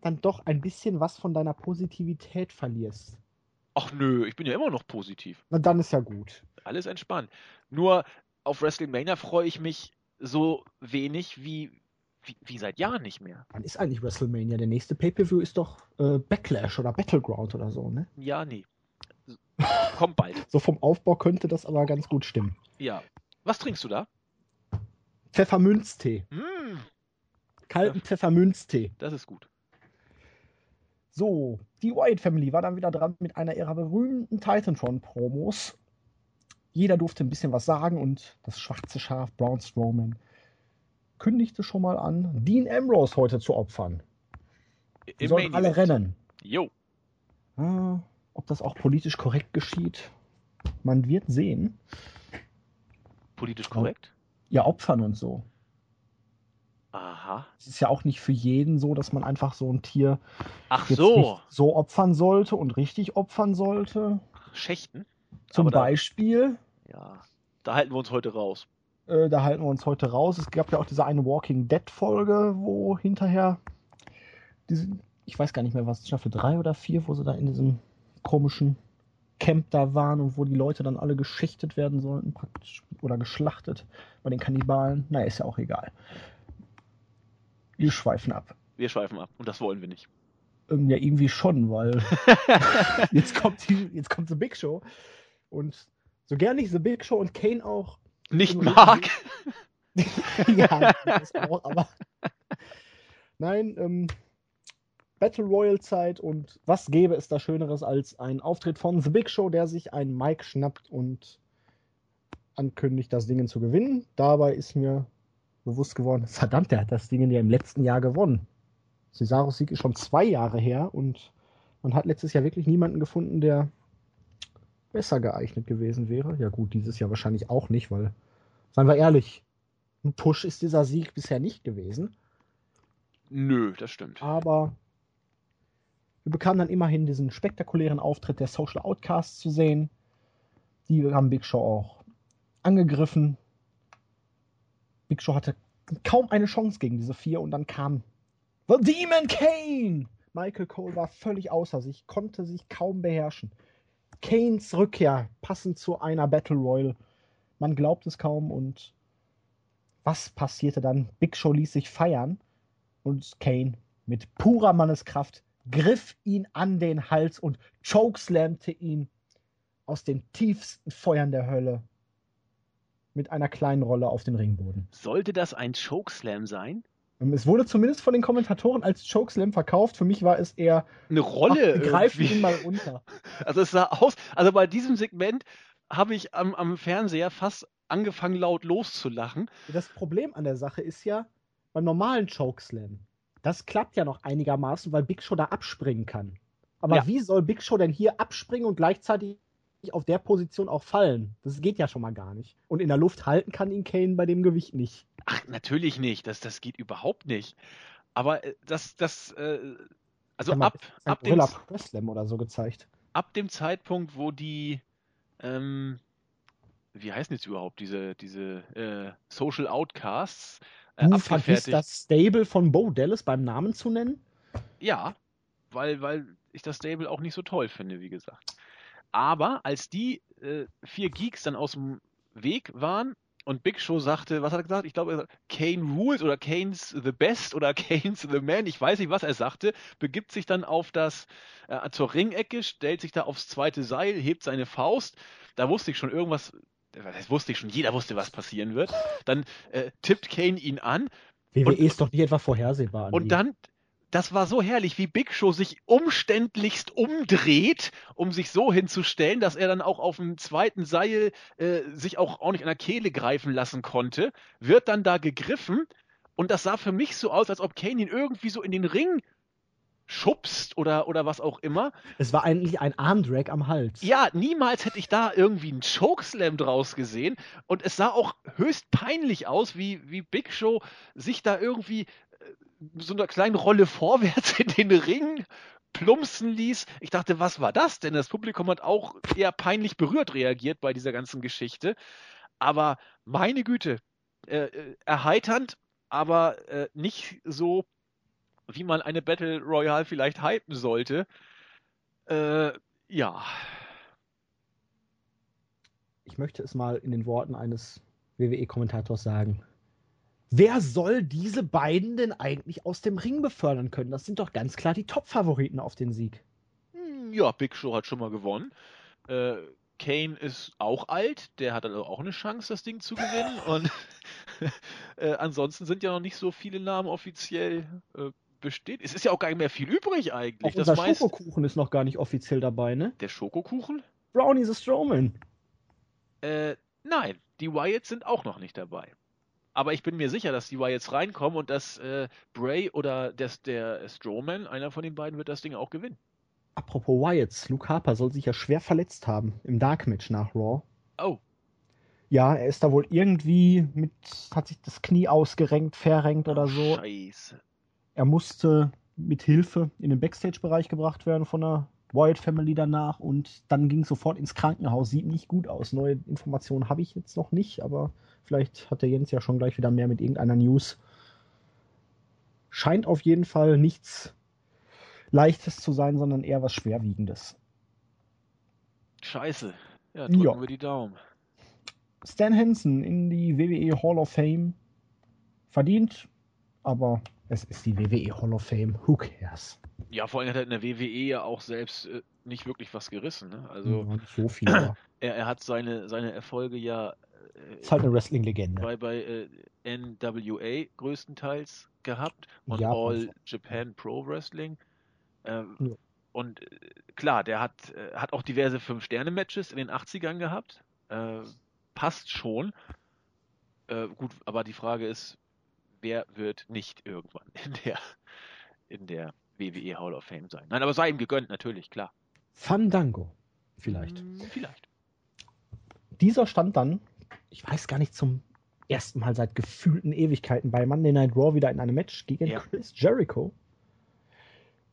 dann doch ein bisschen was von deiner Positivität verlierst. Ach nö, ich bin ja immer noch positiv. Na, dann ist ja gut. Alles entspannt. Nur auf WrestleMania freue ich mich so wenig wie, wie, wie seit Jahren nicht mehr. Wann ist eigentlich WrestleMania? Der nächste Pay-Per-View ist doch äh, Backlash oder Battleground oder so, ne? Ja, nee. Kommt bald. So vom Aufbau könnte das aber ganz gut stimmen. Ja. Was trinkst du da? Pfefferminztee. Hm, Kalten Pfefferminztee. das ist gut. So, die Wyatt Family war dann wieder dran mit einer ihrer berühmten Titantron-Promos. Jeder durfte ein bisschen was sagen und das schwarze Schaf Braun Strowman kündigte schon mal an, Dean Ambrose heute zu opfern. Die sollen alle rennen. Jo. Ah, ob das auch politisch korrekt geschieht, man wird sehen. Politisch korrekt? Ja, opfern und so. Aha. Es ist ja auch nicht für jeden so, dass man einfach so ein Tier Ach jetzt so. nicht so opfern sollte und richtig opfern sollte. Schächten? Zum Aber da- Beispiel, Ja. Da halten wir uns heute raus. äh, da halten wir uns heute raus. Es gab ja auch diese eine Walking Dead Folge, wo hinterher diese, ich weiß gar nicht mehr, was Staffel 3 oder 4, wo sie da in diesem komischen Camp da waren und wo die Leute dann alle geschichtet werden sollten, praktisch, oder geschlachtet bei den Kannibalen. Na, ist ja auch egal. Wir schweifen ab. Wir schweifen ab. Und das wollen wir nicht. Ähm, Ja, irgendwie schon, weil jetzt kommt die, jetzt kommt die Big Show und so gern ich The Big Show und Kane auch nicht mag. ja, das auch, aber nein, ähm, Battle Royale Zeit und was gäbe es da Schöneres als ein Auftritt von The Big Show, der sich ein Mic schnappt und ankündigt, das Ding zu gewinnen. Dabei ist mir bewusst geworden, verdammt, der hat das Ding ja im letzten Jahr gewonnen. Cesaros Sieg ist schon zwei Jahre her und man hat letztes Jahr wirklich niemanden gefunden, der besser geeignet gewesen wäre. Ja gut, dieses Jahr wahrscheinlich auch nicht, weil, seien wir ehrlich, ein Push ist dieser Sieg bisher nicht gewesen. Nö, das stimmt. Aber wir bekamen dann immerhin diesen spektakulären Auftritt der Social Outcasts zu sehen. Die haben Big Show auch angegriffen. Big Show hatte kaum eine Chance gegen diese vier und dann kam The Demon Kane! Michael Cole war völlig außer sich, konnte sich kaum beherrschen. Kanes Rückkehr, passend zu einer Battle Royal. Man glaubt es kaum und was passierte dann? Big Show ließ sich feiern und Kane mit purer Manneskraft griff ihn an den Hals und chokeslamte ihn aus den tiefsten Feuern der Hölle mit einer kleinen Rolle auf den Ringboden. Sollte das ein Chokeslam sein? Es wurde zumindest von den Kommentatoren als Chokeslam verkauft. Für mich war es eher eine Rolle. Ach, greifen ihn mal unter. Also es sah aus, also bei diesem Segment habe ich am, am Fernseher fast angefangen laut loszulachen. Das Problem an der Sache ist ja, beim normalen Chokeslam, das klappt ja noch einigermaßen, weil Big Show da abspringen kann. Aber ja. wie soll Big Show denn hier abspringen und gleichzeitig auf der Position auch fallen? Das geht ja schon mal gar nicht. Und in der Luft halten kann ihn Kane bei dem Gewicht nicht. Ach, natürlich nicht. Das, das geht überhaupt nicht. Aber äh, das, das, äh, also ab, ab dem, Slam oder so gezeigt. Ab dem Zeitpunkt, wo die, ähm, wie heißen jetzt überhaupt diese, diese äh, Social Outcasts äh, du vergisst das Stable von Bo Dallas beim Namen zu nennen? Ja, weil, weil ich das Stable auch nicht so toll finde, wie gesagt. Aber als die äh, vier Geeks dann aus dem Weg waren und Big Show sagte, was hat er gesagt? Ich glaube, Kane rules oder Kane's the best oder Kane's the man. Ich weiß nicht, was er sagte. Begibt sich dann auf das, äh, zur Ringecke, stellt sich da aufs zweite Seil, hebt seine Faust. Da wusste ich schon irgendwas, das wusste ich schon, jeder wusste, was passieren wird. Dann äh, tippt Kane ihn an. WWE ist doch nicht etwa vorhersehbar. Und dann, das war so herrlich, wie Big Show sich umständlichst umdreht, um sich so hinzustellen, dass er dann auch auf dem zweiten Seil äh, sich auch, nicht an der Kehle greifen lassen konnte, wird dann da gegriffen. Und das sah für mich so aus, als ob Kane ihn irgendwie so in den Ring schubst oder, oder was auch immer. Es war eigentlich ein Armdrag am Hals. Ja, niemals hätte ich da irgendwie einen Chokeslam draus gesehen. Und es sah auch höchst peinlich aus, wie, wie Big Show sich da irgendwie so einer kleinen Rolle vorwärts in den Ring plumpsen ließ. Ich dachte, was war das denn? Das Publikum hat auch eher peinlich berührt reagiert bei dieser ganzen Geschichte. Aber meine Güte, äh, äh erheiternd, aber äh, nicht so wie man eine Battle Royale vielleicht hypen sollte. Äh, ja. Ich möchte es mal in den Worten eines WWE-Kommentators sagen. Wer soll diese beiden denn eigentlich aus dem Ring befördern können? Das sind doch ganz klar die Top-Favoriten auf den Sieg. Hm, ja, Big Show hat schon mal gewonnen. Äh, Kane ist auch alt, der hat also auch eine Chance, das Ding zu gewinnen. Und äh, ansonsten sind ja noch nicht so viele Namen offiziell äh, besteht. Es ist ja auch gar nicht mehr viel übrig eigentlich. Auch das unser meist... Schokokuchen ist noch gar nicht offiziell dabei, ne? Der Schokokuchen? Brownie the Strowman. Äh, nein, die Wyatts sind auch noch nicht dabei. Aber ich bin mir sicher, dass die Wyatts reinkommen und dass äh, Bray oder des, der Strowman, einer von den beiden, wird das Ding auch gewinnen. Apropos Wyatts, Luke Harper soll sich ja schwer verletzt haben im Dark Match nach Raw. Oh. Ja, er ist da wohl irgendwie mit, hat sich das Knie ausgerenkt, verrenkt oder so. Scheiße. Er musste mit Hilfe in den Backstage-Bereich gebracht werden von der Wyatt Family danach und dann ging es sofort ins Krankenhaus. Sieht nicht gut aus. Neue Informationen habe ich jetzt noch nicht, aber vielleicht hat der Jens ja schon gleich wieder mehr mit irgendeiner News. Scheint auf jeden Fall nichts Leichtes zu sein, sondern eher was Schwerwiegendes. Scheiße. Ja, drücken ja. wir die Daumen. Stan Hansen in die WWE Hall of Fame. Verdient, aber Es ist die WWE Hall of Fame. Who cares? Ja, vor allem hat er in der WWE ja auch selbst äh, nicht wirklich was gerissen. Ne? Also ja, so viel. Er, er hat seine, seine Erfolge ja äh, ist halt eine Wrestling-Legende. bei, bei äh, NWA größtenteils gehabt und Ja, All also- Japan Pro Wrestling. Ähm, Ja. Und äh, klar, der hat, äh, hat auch diverse Fünf-Sterne-Matches in den 80ern gehabt. Äh, passt schon. Gut, aber die Frage ist, wer wird nicht irgendwann in der, in der WWE Hall of Fame sein? Nein, aber sei ihm gegönnt, natürlich, klar. Fandango. Vielleicht. Hm, Vielleicht. Dieser stand dann, ich weiß gar nicht, zum ersten Mal seit gefühlten Ewigkeiten bei Monday Night Raw wieder in einem Match gegen Ja. Chris Jericho.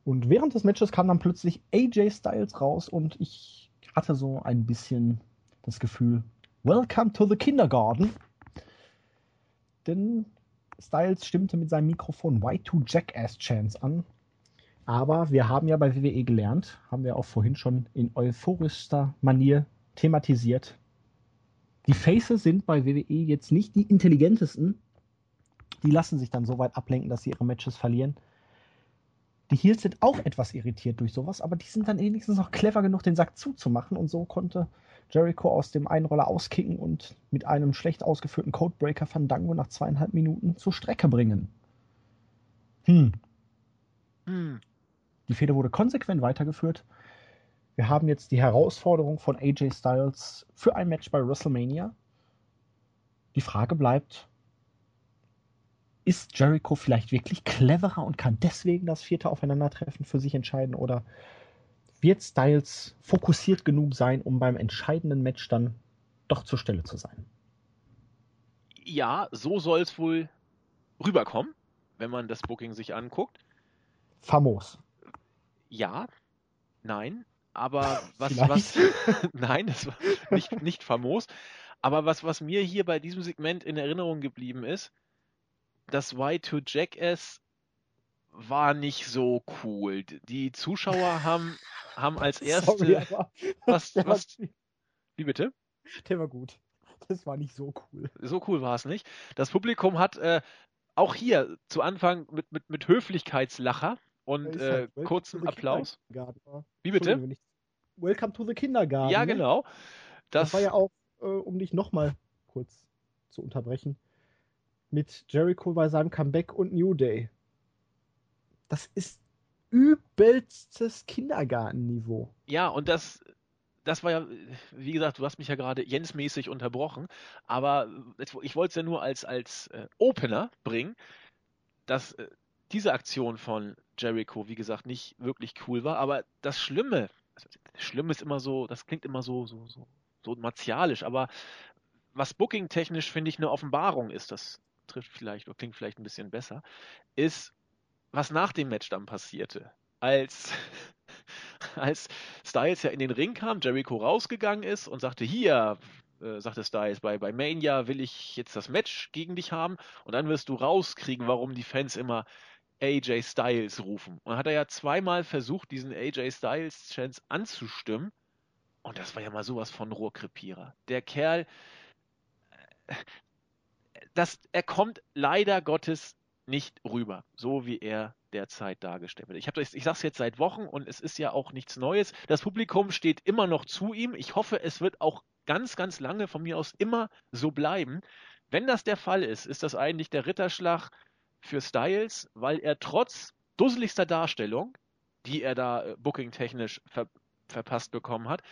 Und während des Matches kam dann plötzlich AJ Styles raus und ich hatte so ein bisschen das Gefühl, Welcome to the Kindergarten. Denn Styles stimmte mit seinem Mikrofon Y2 Jackass Chance an. Aber wir haben ja bei WWE gelernt, haben wir auch vorhin schon in euphorischster Manier thematisiert. Die Faces sind bei WWE jetzt nicht die intelligentesten. Die lassen sich dann so weit ablenken, dass sie ihre Matches verlieren. Die Heels sind auch etwas irritiert durch sowas, aber die sind dann wenigstens noch clever genug, den Sack zuzumachen. Und so konnte Jericho aus dem Einroller auskicken und mit einem schlecht ausgeführten Codebreaker Fandango nach zweieinhalb Minuten zur Strecke bringen. Hm, Hm. die Fehde wurde konsequent weitergeführt. Wir haben jetzt die Herausforderung von AJ Styles für ein Match bei WrestleMania. Die Frage bleibt, ist Jericho vielleicht wirklich cleverer und kann deswegen das vierte Aufeinandertreffen für sich entscheiden oder wird Styles fokussiert genug sein, um beim entscheidenden Match dann doch zur Stelle zu sein? Ja, so soll es wohl rüberkommen, wenn man das Booking sich anguckt. Famos. Ja, nein, aber was, was, nein, das war nicht, nicht famos, aber was, was mir hier bei diesem Segment in Erinnerung geblieben ist, das Y2 Jackass war nicht so cool. Die Zuschauer haben, haben als erste, Sorry, was, was, wie bitte? der war gut. Das war nicht so cool. So cool war es nicht. Das Publikum hat äh, auch hier zu Anfang mit, mit, mit Höflichkeitslacher und äh, halt Welcome kurzem Applaus. Wie bitte? Welcome to the Kindergarten. Ja, ne? genau. Das, Das, war ja auch, äh, um dich nochmal kurz zu unterbrechen, mit Jericho bei seinem Comeback und New Day. Das ist übelstes Kindergartenniveau. Ja, und das, das war ja, wie gesagt, du hast mich ja gerade Jens-mäßig unterbrochen, aber ich wollte es ja nur als, als äh, Opener bringen, dass äh, diese Aktion von Jericho, wie gesagt, nicht wirklich cool war, aber das Schlimme, also, schlimm ist immer so, das klingt immer so, so, so, so martialisch, aber was Booking-technisch, finde ich, eine Offenbarung ist, das trifft vielleicht oder klingt vielleicht ein bisschen besser, ist, was nach dem Match dann passierte. Als, als Styles ja in den Ring kam, Jericho rausgegangen ist und sagte, hier, äh, sagte Styles, bei, bei Mania will ich jetzt das Match gegen dich haben und dann wirst du rauskriegen, warum die Fans immer AJ Styles rufen. Und hat er ja zweimal versucht, diesen AJ Styles Chance anzustimmen und das war ja mal sowas von Rohrkrepierer. Der Kerl, das, er kommt leider Gottes nicht rüber, so wie er derzeit dargestellt wird. Ich, ich sage es jetzt seit Wochen und es ist ja auch nichts Neues. Das Publikum steht immer noch zu ihm. Ich hoffe, es wird auch ganz, ganz lange von mir aus immer so bleiben. Wenn das der Fall ist, ist das eigentlich der Ritterschlag für Styles, weil er trotz dusseligster Darstellung, die er da äh, booking-technisch ver verpasst bekommen hat,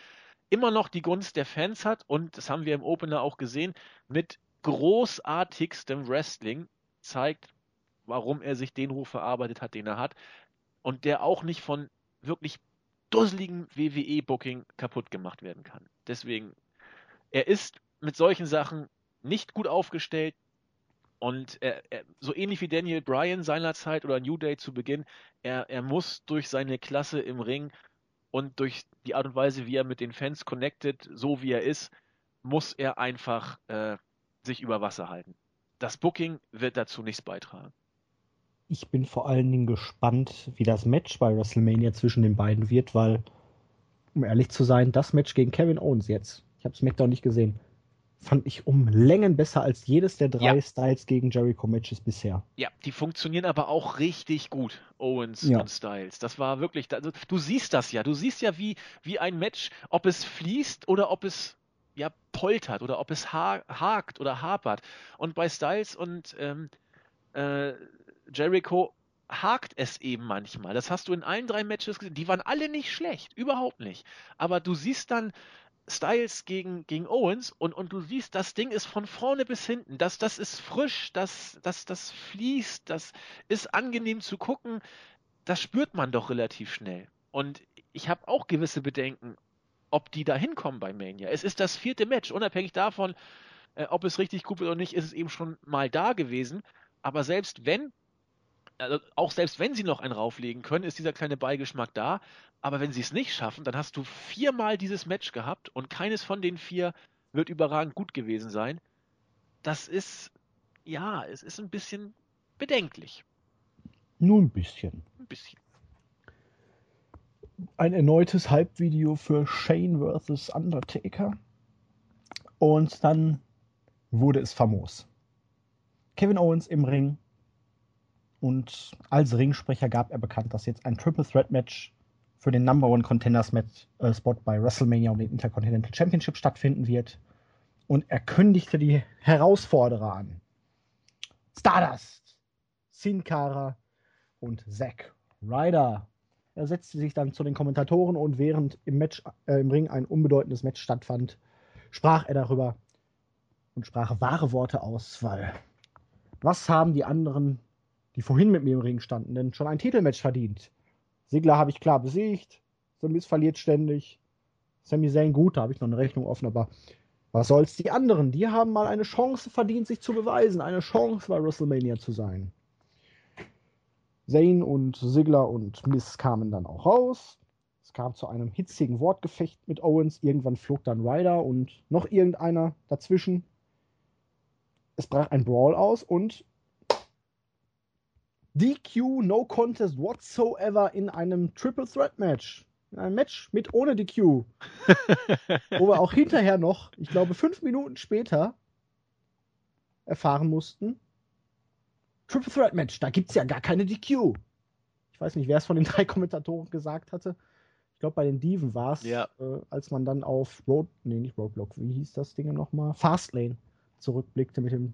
immer noch die Gunst der Fans hat und das haben wir im Opener auch gesehen, mit großartigstem Wrestling zeigt, warum er sich den Ruf erarbeitet hat, den er hat und der auch nicht von wirklich dusseligen WWE-Booking kaputt gemacht werden kann. Deswegen, er ist mit solchen Sachen nicht gut aufgestellt und er, er, so ähnlich wie Daniel Bryan seinerzeit oder New Day zu Beginn, er, er muss durch seine Klasse im Ring und durch die Art und Weise, wie er mit den Fans connected, so wie er ist, muss er einfach äh, sich über Wasser halten. Das Booking wird dazu nichts beitragen. Ich bin vor allen Dingen gespannt, wie das Match bei WrestleMania zwischen den beiden wird, weil, um ehrlich zu sein, das Match gegen Kevin Owens jetzt, ich habe SmackDown nicht gesehen, fand ich um Längen besser als jedes der drei ja. Styles gegen Jericho Matches bisher. Ja, die funktionieren aber auch richtig gut, Owens ja. und Styles. Das war wirklich, also, du siehst das ja, du siehst ja wie, wie ein Match, ob es fließt oder ob es ja poltert oder ob es ha hakt oder hapert. Und bei Styles und ähm, äh, Jericho hakt es eben manchmal. Das hast du in allen drei Matches gesehen. Die waren alle nicht schlecht, überhaupt nicht. Aber du siehst dann Styles gegen, gegen Owens und, und du siehst, das Ding ist von vorne bis hinten. Das, das ist frisch, das, das, das fließt, das ist angenehm zu gucken. Das spürt man doch relativ schnell. Und ich habe auch gewisse Bedenken, ob die da hinkommen bei Mania. Es ist das vierte Match, unabhängig davon, äh, ob es richtig gut wird oder nicht, ist es eben schon mal da gewesen. Aber selbst wenn also auch selbst wenn sie noch einen rauflegen können, ist dieser kleine Beigeschmack da. Aber wenn sie es nicht schaffen, dann hast du viermal dieses Match gehabt und keines von den vier wird überragend gut gewesen sein. Das ist, ja, es ist ein bisschen bedenklich. Nur ein bisschen. Ein bisschen. Ein erneutes Hype-Video für Shane vs. Undertaker. Und dann wurde es famos. Kevin Owens im Ring und als Ringsprecher gab er bekannt, dass jetzt ein Triple Threat Match für den Number One Contenders äh, Spot bei WrestleMania um den Intercontinental Championship stattfinden wird. Und er kündigte die Herausforderer an. Stardust, Sin Cara und Zack Ryder. Er setzte sich dann zu den Kommentatoren und während im Match äh, im Ring ein unbedeutendes Match stattfand, sprach er darüber und sprach wahre Worte aus, weil was haben die anderen die vorhin mit mir im Ring standen, denn schon ein Titelmatch verdient. Sigler habe ich klar besiegt. The verliert ständig. Sami Zayn gut, da habe ich noch eine Rechnung offen, aber was soll's? Die anderen, die haben mal eine Chance verdient, sich zu beweisen. Eine Chance bei WrestleMania zu sein. Zayn und Sigler und Miss kamen dann auch raus. Es kam zu einem hitzigen Wortgefecht mit Owens. Irgendwann flog dann Ryder und noch irgendeiner dazwischen. Es brach ein Brawl aus und DQ, no contest whatsoever in einem Triple Threat Match. In einem Match mit ohne DQ. wo wir auch hinterher noch, ich glaube fünf Minuten später, erfahren mussten, Triple Threat Match, da gibt es ja gar keine DQ. Ich weiß nicht, wer es von den drei Kommentatoren gesagt hatte. Ich glaube, bei den Diven war es, ja. äh, als man dann auf Road, nee, nicht Roadblock, wie hieß das Ding nochmal? Fastlane zurückblickte mit dem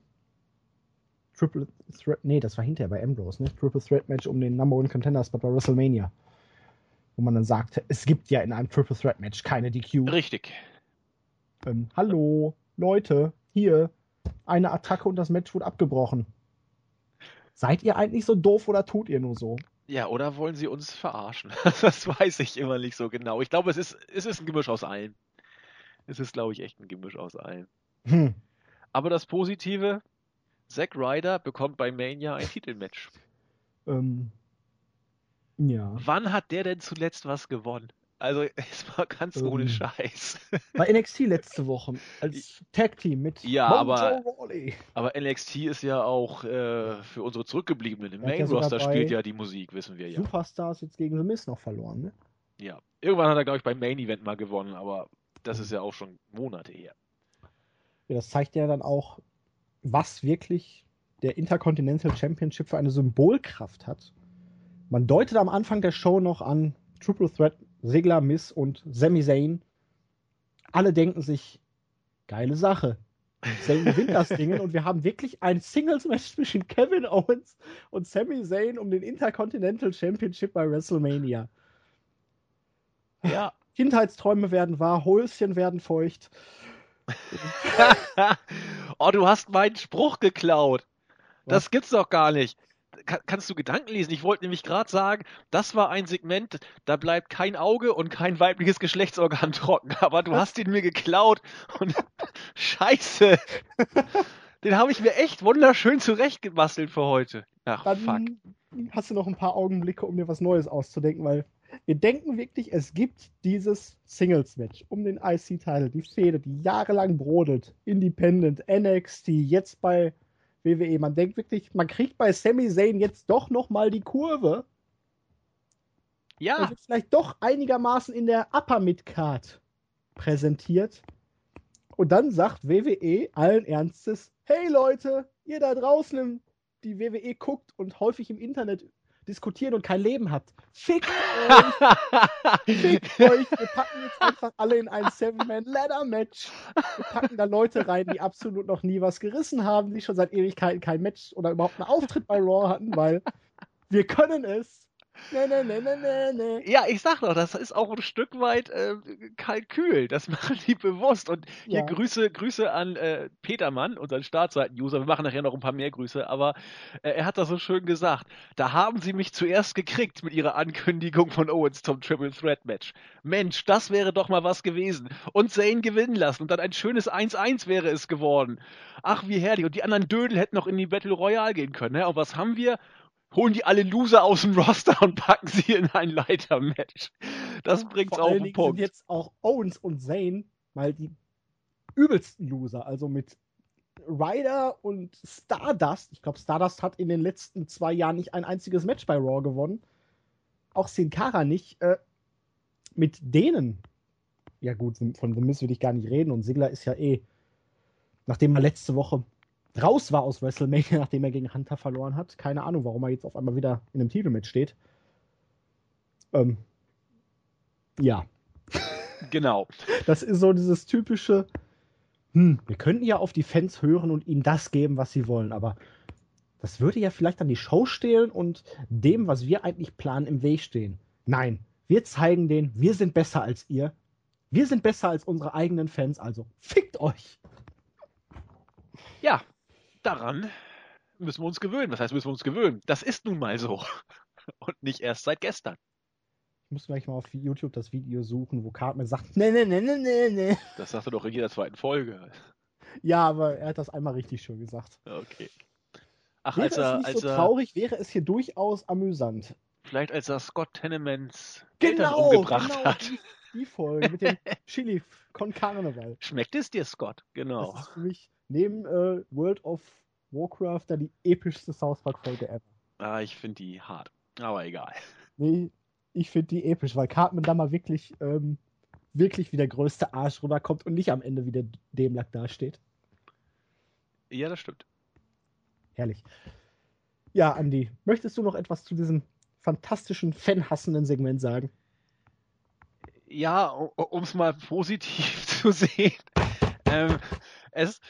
Triple Threat, nee, das war hinterher bei Ambrose, ne? Triple Threat Match um den Number One Contender Spot bei WrestleMania. Wo man dann sagte, es gibt ja in einem Triple Threat Match keine DQ. Richtig. Ähm, hallo, Leute, hier, eine Attacke und das Match wurde abgebrochen. Seid ihr eigentlich so doof oder tut ihr nur so? Ja, oder wollen sie uns verarschen? das weiß ich immer nicht so genau. Ich glaube, es ist, es ist ein Gemisch aus allem. Es ist, glaube ich, echt ein Gemisch aus allem. Hm. Aber das Positive, Zack Ryder bekommt bei Mania ein Titelmatch. Ähm, ja. Wann hat der denn zuletzt was gewonnen? Also, es war ganz ähm, ohne Scheiß. Bei NXT letzte Woche als Tag Team mit ja, aber, aber NXT ist ja auch äh, für unsere Zurückgebliebenen. Im Main Roster spielt ja die Musik, wissen wir ja. Superstars jetzt gegen The Miz noch verloren, ne? Ja. Irgendwann hat er, glaube ich, beim Main Event mal gewonnen, aber das ist ja auch schon Monate her. Ja, das zeigt ja dann auch, was wirklich der Intercontinental Championship für eine Symbolkraft hat. Man deutet am Anfang der Show noch an Triple Threat, Sigler, Miss und Sami Zayn. Alle denken sich, geile Sache. Zayn gewinnt das Ding und wir haben wirklich ein Singles-Match zwischen Kevin Owens und Sami Zayn um den Intercontinental Championship bei WrestleMania. Ja. Kindheitsträume werden wahr, Häuschen werden feucht. oh, du hast meinen Spruch geklaut. Was? Das gibt's doch gar nicht. Kann, kannst du Gedanken lesen? Ich wollte nämlich gerade sagen, das war ein Segment, da bleibt kein Auge und kein weibliches Geschlechtsorgan trocken. Aber du hast ihn mir geklaut und Scheiße. Den habe ich mir echt wunderschön zurechtgebastelt für heute. Ach, Dann fuck. Hast du noch ein paar Augenblicke, um dir was Neues auszudenken, weil wir denken wirklich, es gibt dieses Singles-Match um den IC-Title, die Fehde, die jahrelang brodelt. Independent, NXT, jetzt bei WWE. Man denkt wirklich, man kriegt bei Sami Zayn jetzt doch nochmal die Kurve. Ja. Er wird vielleicht doch einigermaßen in der Upper Mid-Card präsentiert. Und dann sagt WWE allen Ernstes, hey Leute, ihr da draußen, die WWE guckt und häufig im Internet diskutieren und kein Leben habt. Fickt euch! Fickt euch! Wir packen jetzt einfach alle in ein Seven-Man-Ladder-Match. Wir packen da Leute rein, die absolut noch nie was gerissen haben, die schon seit Ewigkeiten kein Match oder überhaupt einen Auftritt bei Raw hatten, weil wir können es. Nee, nee, nee, nee, nee. Ja, ich sag doch, das ist auch ein Stück weit äh, Kalkül. Das machen die bewusst. Und hier Ja. Grüße, Grüße an äh, Petermann, unseren Startseiten-User. Wir machen nachher noch ein paar mehr Grüße, aber äh, er hat das so schön gesagt. Da haben sie mich zuerst gekriegt mit ihrer Ankündigung von Owens zum Triple Threat Match. Mensch, das wäre doch mal was gewesen. Und Zane gewinnen lassen. Und dann ein schönes 1-1 wäre es geworden. Ach, wie herrlich. Und die anderen Dödel hätten noch in die Battle Royale gehen können. Ne? Und was haben wir? Holen die alle Loser aus dem Roster und packen sie in ein Leitermatch. Das bringt's Vor auf den Punkt. sind jetzt auch Owens und Zayn mal die übelsten Loser. Also mit Ryder und Stardust. Ich glaube, Stardust hat in den letzten zwei Jahren nicht ein einziges Match bei Raw gewonnen. Auch Sin Cara nicht. Äh, mit denen. Ja, gut, von The Miz will ich gar nicht reden. Und Sigler ist ja eh, nachdem er letzte Woche raus war aus WrestleMania, nachdem er gegen Hunter verloren hat. Keine Ahnung, warum er jetzt auf einmal wieder in einem Titelmatch steht. Ähm, ja, Genau. das ist so dieses typische, hm, wir könnten ja auf die Fans hören und ihnen das geben, was sie wollen, aber das würde ja vielleicht an die Show stehlen und dem, was wir eigentlich planen, im Weg stehen. Nein, wir zeigen denen, wir sind besser als ihr. Wir sind besser als unsere eigenen Fans, also fickt euch. Ja, daran müssen wir uns gewöhnen. Was heißt, müssen wir uns gewöhnen? Das ist nun mal so. Und nicht erst seit gestern. Ich muss gleich mal auf YouTube das Video suchen, wo Cartman sagt, ne, ne, ne, ne, ne, ne. Das sagt er doch in jeder zweiten Folge. Ja, aber er hat das einmal richtig schön gesagt. Okay. Ach, Wäre als er, es nicht als so er, traurig, wäre es hier durchaus amüsant. vielleicht als er Scott Tenemans Eltern Genau, umgebracht genau, hat. Die, die Folge mit dem Chili con Carnival. Schmeckt es dir, Scott? Genau. Das ist für mich neben äh, World of Warcraft da die epischste South Park Folge ever. Ah, ich finde die hart. Aber egal. Nee, ich finde die episch, weil Cartman da mal wirklich, ähm, wirklich wie der größte Arsch rüberkommt und nicht am Ende wie der Dämlack dasteht. Ja, das stimmt. Herrlich. Ja, Andi, möchtest du noch etwas zu diesem fantastischen, fanhassenden Segment sagen? Ja, um es mal positiv zu sehen. Ähm, es,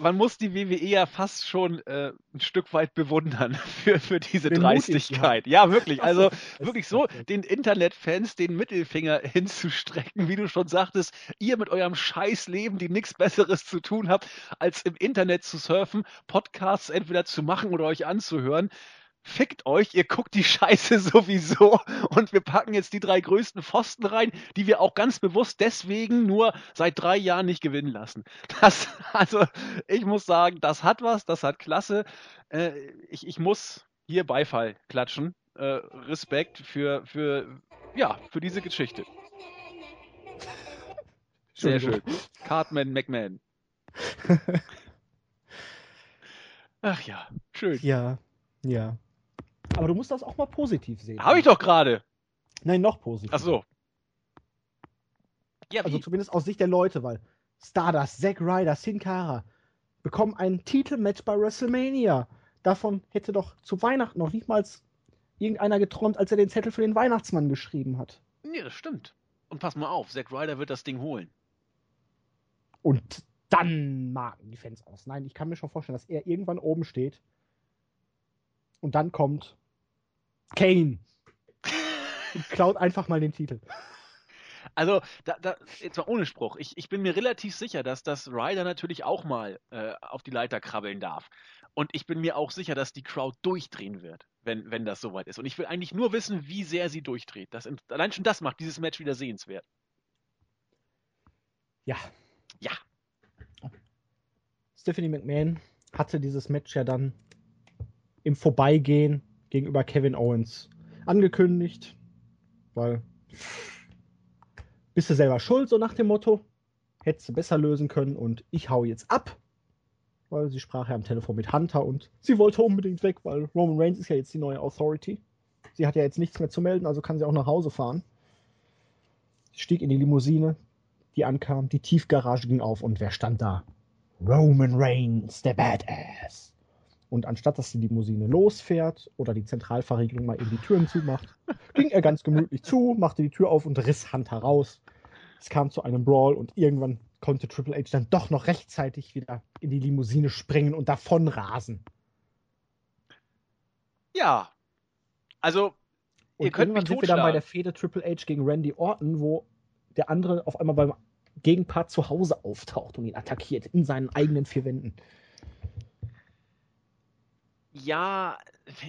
man muss die WWE ja fast schon äh, ein Stück weit bewundern für, für diese Den Dreistigkeit. Ja, wirklich. Also wirklich so, den Internetfans den Mittelfinger hinzustrecken, wie du schon sagtest, ihr mit eurem Scheißleben, die nichts Besseres zu tun habt, als im Internet zu surfen, Podcasts entweder zu machen oder euch anzuhören. Fickt euch, ihr guckt die Scheiße sowieso und wir packen jetzt die drei größten Pfosten rein, die wir auch ganz bewusst deswegen nur seit drei Jahren nicht gewinnen lassen. Das, also, ich muss sagen, das hat was, das hat Klasse. Äh, ich, ich muss hier Beifall klatschen. Äh, Respekt für, für, ja, für diese Geschichte. Sehr schön. Cartman McMahon. Ach ja, schön. Ja, ja. Aber du musst das auch mal positiv sehen. Habe ich doch gerade. Nein, noch positiv. Ach so. Ja, Also wie? zumindest aus Sicht der Leute, weil Stardust, Zack Ryder, Sin Cara bekommen ein Titelmatch bei WrestleMania. Davon hätte doch zu Weihnachten noch nicht mal irgendeiner geträumt, als er den Zettel für den Weihnachtsmann geschrieben hat. Nee, das stimmt. Und pass mal auf, Zack Ryder wird das Ding holen. Und dann marken die Fans aus. Nein, ich kann mir schon vorstellen, dass er irgendwann oben steht. Und dann kommt Kane. Und klaut einfach mal den Titel. Also, da, da, jetzt mal ohne Spruch. Ich, ich bin mir relativ sicher, dass das Ryder natürlich auch mal äh, auf die Leiter krabbeln darf. Und ich bin mir auch sicher, dass die Crowd durchdrehen wird, wenn, wenn das soweit ist. Und ich will eigentlich nur wissen, wie sehr sie durchdreht. Das, allein schon das macht dieses Match wieder sehenswert. Ja. Ja. Stephanie McMahon hatte dieses Match ja dann im Vorbeigehen gegenüber Kevin Owens angekündigt, weil bist du selber schuld, so nach dem Motto. Hättest du besser lösen können und ich hau jetzt ab. Weil sie sprach ja am Telefon mit Hunter und sie wollte unbedingt weg, weil Roman Reigns ist ja jetzt die neue Authority. Sie hat ja jetzt nichts mehr zu melden, also kann sie auch nach Hause fahren. Sie stieg in die Limousine, die ankam. Die Tiefgarage ging auf und wer stand da? Roman Reigns, der Badass. Und anstatt dass die Limousine losfährt oder die Zentralverriegelung mal eben die Türen zumacht, ging er ganz gemütlich zu, machte die Tür auf und riss Hunter raus. Es kam zu einem Brawl und irgendwann konnte Triple H dann doch noch rechtzeitig wieder in die Limousine springen und davon rasen. Ja. Also, und ihr könnt irgendwann mich sind wir dann bei der Fehde Triple H gegen Randy Orton, wo der andere auf einmal beim Gegenpart zu Hause auftaucht und ihn attackiert in seinen eigenen vier Wänden. Ja,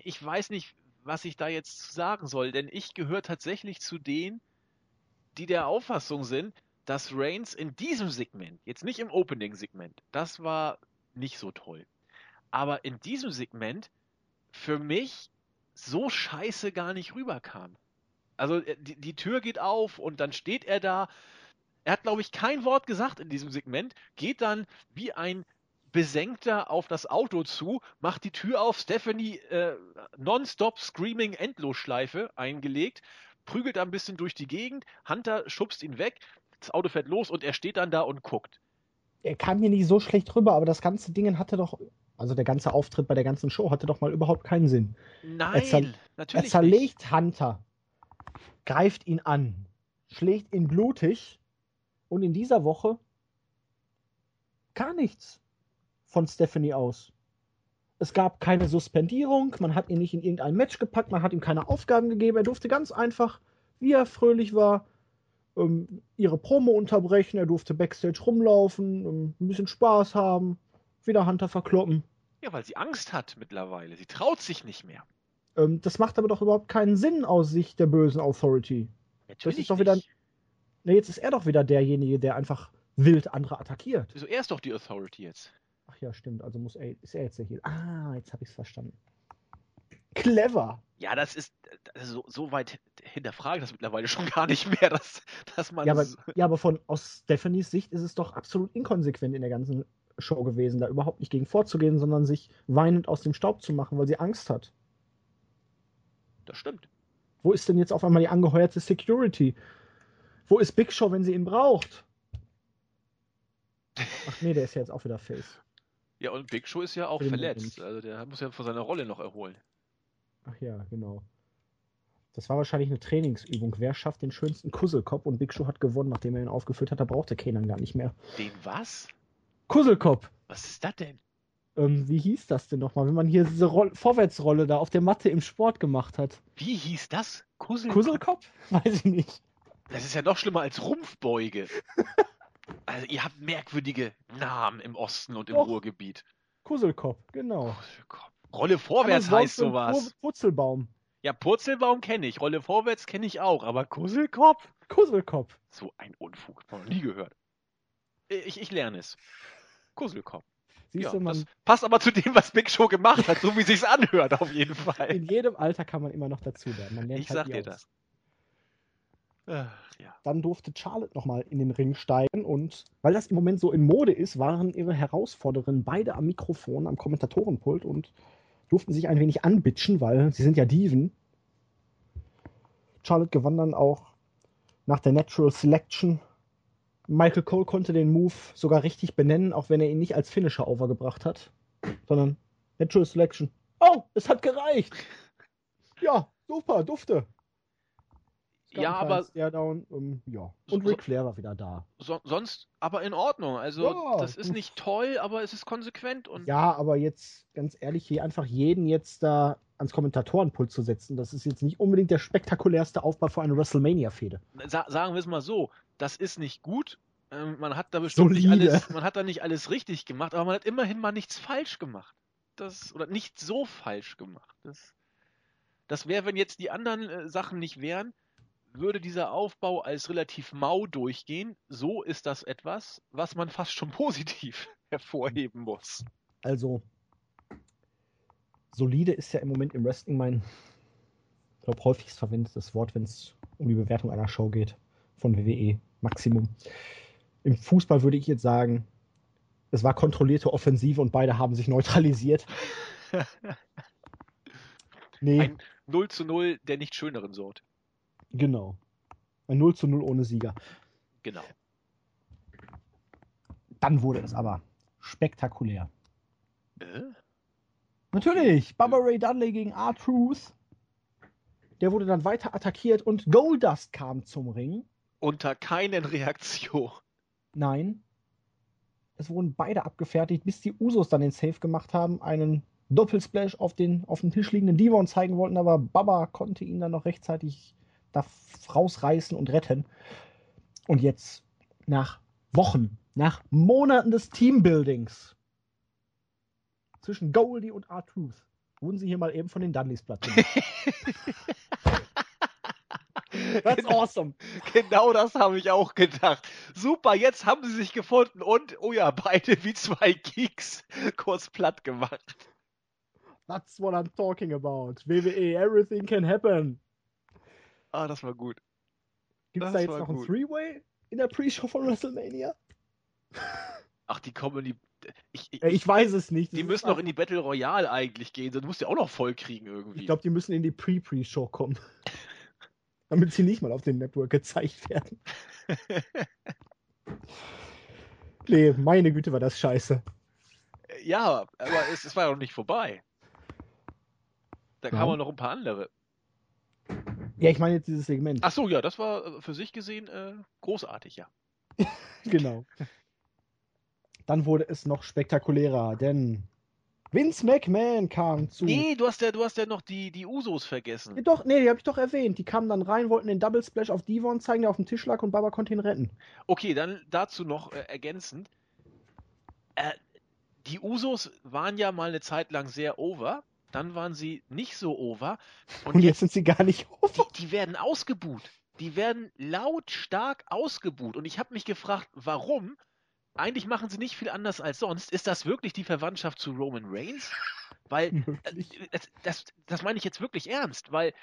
ich weiß nicht, was ich da jetzt sagen soll, denn ich gehöre tatsächlich zu denen, die der Auffassung sind, dass Reigns in diesem Segment, jetzt nicht im Opening-Segment, das war nicht so toll, aber in diesem Segment für mich so scheiße gar nicht rüberkam. Also äh, die, die Tür geht auf und dann steht er da. Er hat, glaube ich, kein Wort gesagt in diesem Segment, geht dann wie ein Besenkter auf das Auto zu, macht die Tür auf, Stephanie äh, nonstop Screaming Endlosschleife eingelegt, prügelt ein bisschen durch die Gegend, Hunter schubst ihn weg, das Auto fährt los und er steht dann da und guckt. Er kam hier nicht so schlecht rüber, aber das ganze Ding hatte doch, also der ganze Auftritt bei der ganzen Show hatte doch mal überhaupt keinen Sinn. Nein, zer- Er natürlich nicht. zerlegt Hunter, greift ihn an, schlägt ihn blutig und in dieser Woche gar nichts von Stephanie aus. Es gab keine Suspendierung, man hat ihn nicht in irgendein Match gepackt, man hat ihm keine Aufgaben gegeben, er durfte ganz einfach, wie er fröhlich war, ähm, ihre Promo unterbrechen, er durfte Backstage rumlaufen, ähm, ein bisschen Spaß haben, wieder Hunter verkloppen. Ja, weil sie Angst hat mittlerweile. Sie traut sich nicht mehr. Ähm, das macht aber doch überhaupt keinen Sinn aus Sicht der bösen Authority. Natürlich ist doch wieder- nicht. Ne, jetzt ist er doch wieder derjenige, der einfach wild andere attackiert. Also er ist doch die Authority jetzt. Ach ja, stimmt. Also muss er, ist er jetzt der hier. Ah, jetzt habe ich es verstanden. Clever. Ja, das ist so, so weit hinterfrage ich das mittlerweile schon gar nicht mehr, dass, dass man Ja aber, ja, aber von aus Stephanies Sicht ist es doch absolut inkonsequent in der ganzen Show gewesen, da überhaupt nicht gegen vorzugehen, sondern sich weinend aus dem Staub zu machen, weil sie Angst hat. das stimmt. Wo ist denn jetzt auf einmal die angeheuerte Security? Wo ist Big Show, wenn sie ihn braucht? Ach nee, der ist ja jetzt auch wieder Face. Ja, und Big Show ist ja auch verletzt. Also der muss ja von seiner Rolle noch erholen. Ach ja, genau. Das war wahrscheinlich eine Trainingsübung. Wer schafft den schönsten Kusselkopf? Und Big Show hat gewonnen, nachdem er ihn aufgefüllt hat. Da brauchte Kenan gar nicht mehr. Den was? Kusselkopf! Was ist das denn? Ähm, wie hieß das denn nochmal, wenn man hier diese Roll Vorwärtsrolle da auf der Matte im Sport gemacht hat? Wie hieß das? Kussel? Kusselkopf? Weiß ich nicht. Das ist ja noch schlimmer als Rumpfbeuge. also ihr habt merkwürdige Namen im Osten und im Doch. Ruhrgebiet. Kusselkopf, genau. Kusselkopf. Rolle vorwärts heißt sowas. Wurzelbaum. Ja, Purzelbaum kenne ich. Rolle vorwärts kenne ich auch. Aber Kusselkopf? Kusselkopf. So ein Unfug. Noch nie gehört. Ich, ich lerne es. Kusselkopf. Siehst Ja, du, man, das passt aber zu dem, was Big Show gemacht hat, so wie sich's anhört, auf jeden Fall. in jedem Alter kann man immer noch dazu lernen. Ich halt sag dir aus. das. Ach, ja. Dann durfte Charlotte nochmal in den Ring steigen und weil das im Moment so in Mode ist, waren ihre Herausforderinnen beide am Mikrofon, am Kommentatorenpult und durften sich ein wenig anbitschen, weil sie sind ja Diven. Charlotte gewann dann auch nach der Natural Selection. Michael Cole konnte den Move sogar richtig benennen, auch wenn er ihn nicht als Finisher overgebracht hat, sondern Natural Selection. Oh, es hat gereicht! Ja, super, dufte. Ja, aber Staredown, ähm, ja. So- Und Ric Flair war wieder da. so, sonst aber in Ordnung. Also Ja, das ist nicht toll, aber es ist konsequent und Ja, aber jetzt ganz ehrlich, hier einfach jeden jetzt da ans Kommentatorenpult zu setzen, das ist jetzt nicht unbedingt der spektakulärste Aufbau für eine WrestleMania-Fehde. sa sagen wir es mal so, das ist nicht gut. Ähm, man hat da bestimmt nicht alles, man hat da nicht alles richtig gemacht, aber man hat immerhin mal nichts falsch gemacht. Das, oder nicht so falsch gemacht. Das, das wäre, wenn jetzt die anderen äh, Sachen nicht wären, würde dieser Aufbau als relativ mau durchgehen. So ist das etwas, was man fast schon positiv hervorheben muss. Also, solide ist ja im Moment im Wrestling mein, ich glaube, häufigst verwendetes Wort, wenn es um die Bewertung einer Show geht von WWE. Maximum. Im Fußball würde ich jetzt sagen, es war kontrollierte Offensive und beide haben sich neutralisiert. Nee, Ein 0 zu 0 der nicht schöneren Sorte. Genau. Ein 0 zu 0 ohne Sieger. Genau. Dann wurde es aber spektakulär. Äh? Natürlich, Bubba Ray Dudley gegen R-Truth. Der wurde dann weiter attackiert und Goldust kam zum Ring. Unter keinen Reaktion. Nein. Es wurden beide abgefertigt, bis die Usos dann den Save gemacht haben, einen Doppelsplash auf den auf dem Tisch liegenden Devon zeigen wollten, aber Baba konnte ihn dann noch rechtzeitig da rausreißen und retten. Und jetzt, nach Wochen, nach Monaten des Teambuildings zwischen Goldie und R-Truth, wurden sie hier mal eben von den Dudleys platt gemacht. That's genau, awesome. Genau das habe ich auch gedacht. Super, jetzt haben sie sich gefunden und, oh ja, beide wie zwei Geeks kurz platt gemacht. That's what I'm talking about. WWE, everything can happen. Ah, das war gut. Gibt es da jetzt noch gut. ein Three-Way in der Pre-Show von WrestleMania? Ach, die kommen in die. Ich, ich, ich weiß es nicht. Das die müssen noch in die Battle Royale eigentlich gehen. Du musst ja auch noch voll kriegen irgendwie. Ich glaube, die müssen in die Pre-Pre-Show kommen. Damit sie nicht mal auf dem Network gezeigt werden. nee, meine Güte, war das scheiße. Ja, aber es, es war ja noch nicht vorbei. Da ja. kamen noch ein paar andere. Ja, ich meine jetzt dieses Segment. Ach so, ja, das war äh, für sich gesehen äh, großartig, ja. genau. Dann wurde es noch spektakulärer, denn Vince McMahon kam zu. Nee, du hast ja, du hast ja noch die, die Usos vergessen. Ja, doch, nee, die habe ich doch erwähnt. Die kamen dann rein, wollten den Double Splash auf Devon zeigen, der auf dem Tisch lag und Baba konnte ihn retten. Okay, dann dazu noch äh, ergänzend. Äh, die Usos waren ja mal eine Zeit lang sehr over dann waren sie nicht so over. Und, und jetzt, jetzt, sind sie gar nicht over. Die, die werden ausgebuht. Die werden lautstark ausgebuht. Und ich habe mich gefragt, warum? Eigentlich machen sie nicht viel anders als sonst. Ist das wirklich die Verwandtschaft zu Roman Reigns? Weil, äh, das, das, das meine ich jetzt wirklich ernst, weil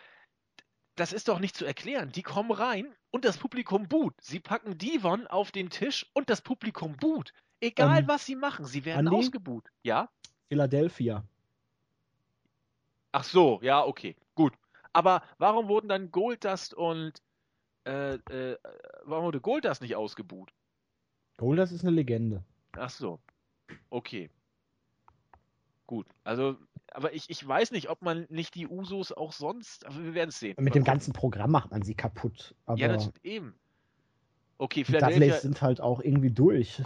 das ist doch nicht zu erklären. Die kommen rein und das Publikum buht. Sie packen Devon auf den Tisch und das Publikum buht. Egal ähm, was sie machen, sie werden Andi? ausgebuht. Ja? Philadelphia. Ach so, ja, okay, gut. Aber warum wurden dann Goldust und äh, äh, warum wurde Goldust nicht ausgebuht? Goldust ist eine Legende. Ach so, okay. Gut, also, aber ich, ich weiß nicht, ob man nicht die Usos auch sonst, aber wir werden es sehen. Mit dem ganzen Programm macht man sie kaputt. ja, das eben. Okay, vielleicht. Die Dudleys sind halt auch irgendwie durch.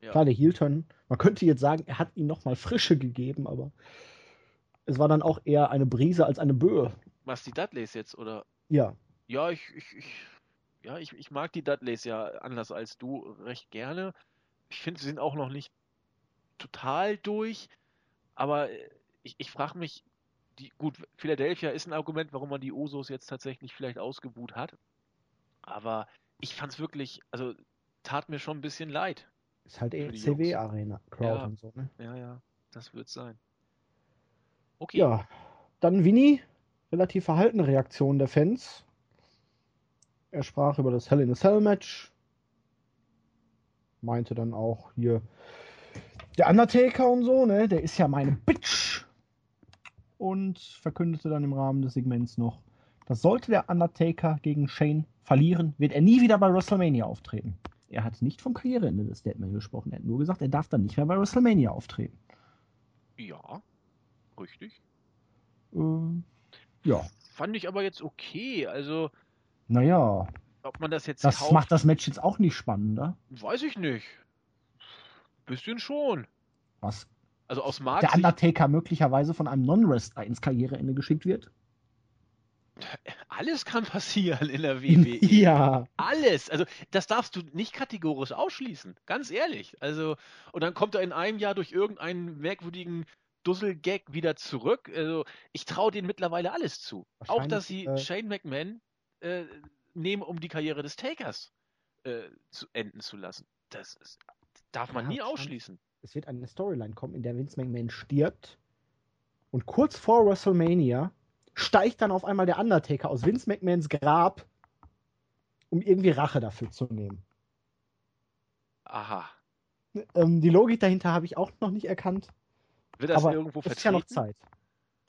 Ja. Klar, der Heel-Turn, man könnte jetzt sagen, er hat ihnen nochmal Frische gegeben, aber es war dann auch eher eine Brise als eine Böe. Was die Dudleys jetzt, oder? Ja. Ja, ich, ich, ich ja, ich, ich mag die Dudleys ja anders als du recht gerne. Ich finde, sie sind auch noch nicht total durch, aber ich, ich frage mich, die, gut, Philadelphia ist ein Argument, warum man die Usos jetzt tatsächlich vielleicht ausgebuht hat. Aber ich fand es wirklich, also tat mir schon ein bisschen leid. Ist halt eher CW-Arena, Crowd ja, und so, ne? Ja, ja, das wird sein. Okay. Ja, dann Winnie, relativ verhaltene Reaktion der Fans. Er sprach über das Hell in a Cell Match. Meinte dann auch hier der Undertaker und so, ne? Der ist ja meine Bitch. Und verkündete dann im Rahmen des Segments noch, dass sollte der Undertaker gegen Shane verlieren, wird er nie wieder bei WrestleMania auftreten. Er hat nicht vom Karriereende des Deadman gesprochen. Er hat nur gesagt, er darf dann nicht mehr bei WrestleMania auftreten. Ja, Richtig. Äh, ja. Fand ich aber jetzt okay. Also. Naja. Ob man das jetzt. Das kauft, macht das Match jetzt auch nicht spannender. Weiß ich nicht. Bisschen schon. Was? Also aus Mark. Der Undertaker möglicherweise von einem Non-Wrestler ins Karriereende geschickt wird? Alles kann passieren in der WWE. Ja. Alles. Also, das darfst du nicht kategorisch ausschließen. Ganz ehrlich. Also, und dann kommt er in einem Jahr durch irgendeinen merkwürdigen Dussel-Gag wieder zurück. Also ich traue denen mittlerweile alles zu. Auch, dass sie äh, Shane McMahon äh, nehmen, um die Karriere des Takers äh, zu enden zu lassen. Das ist, darf man ja, nie ausschließen. Es wird eine Storyline kommen, in der Vince McMahon stirbt und kurz vor WrestleMania steigt dann auf einmal der Undertaker aus Vince McMahons Grab, um irgendwie Rache dafür zu nehmen. Aha. Ähm, die Logik dahinter habe ich auch noch nicht erkannt. Wird das Aber irgendwo vertreten? ist ja noch Zeit.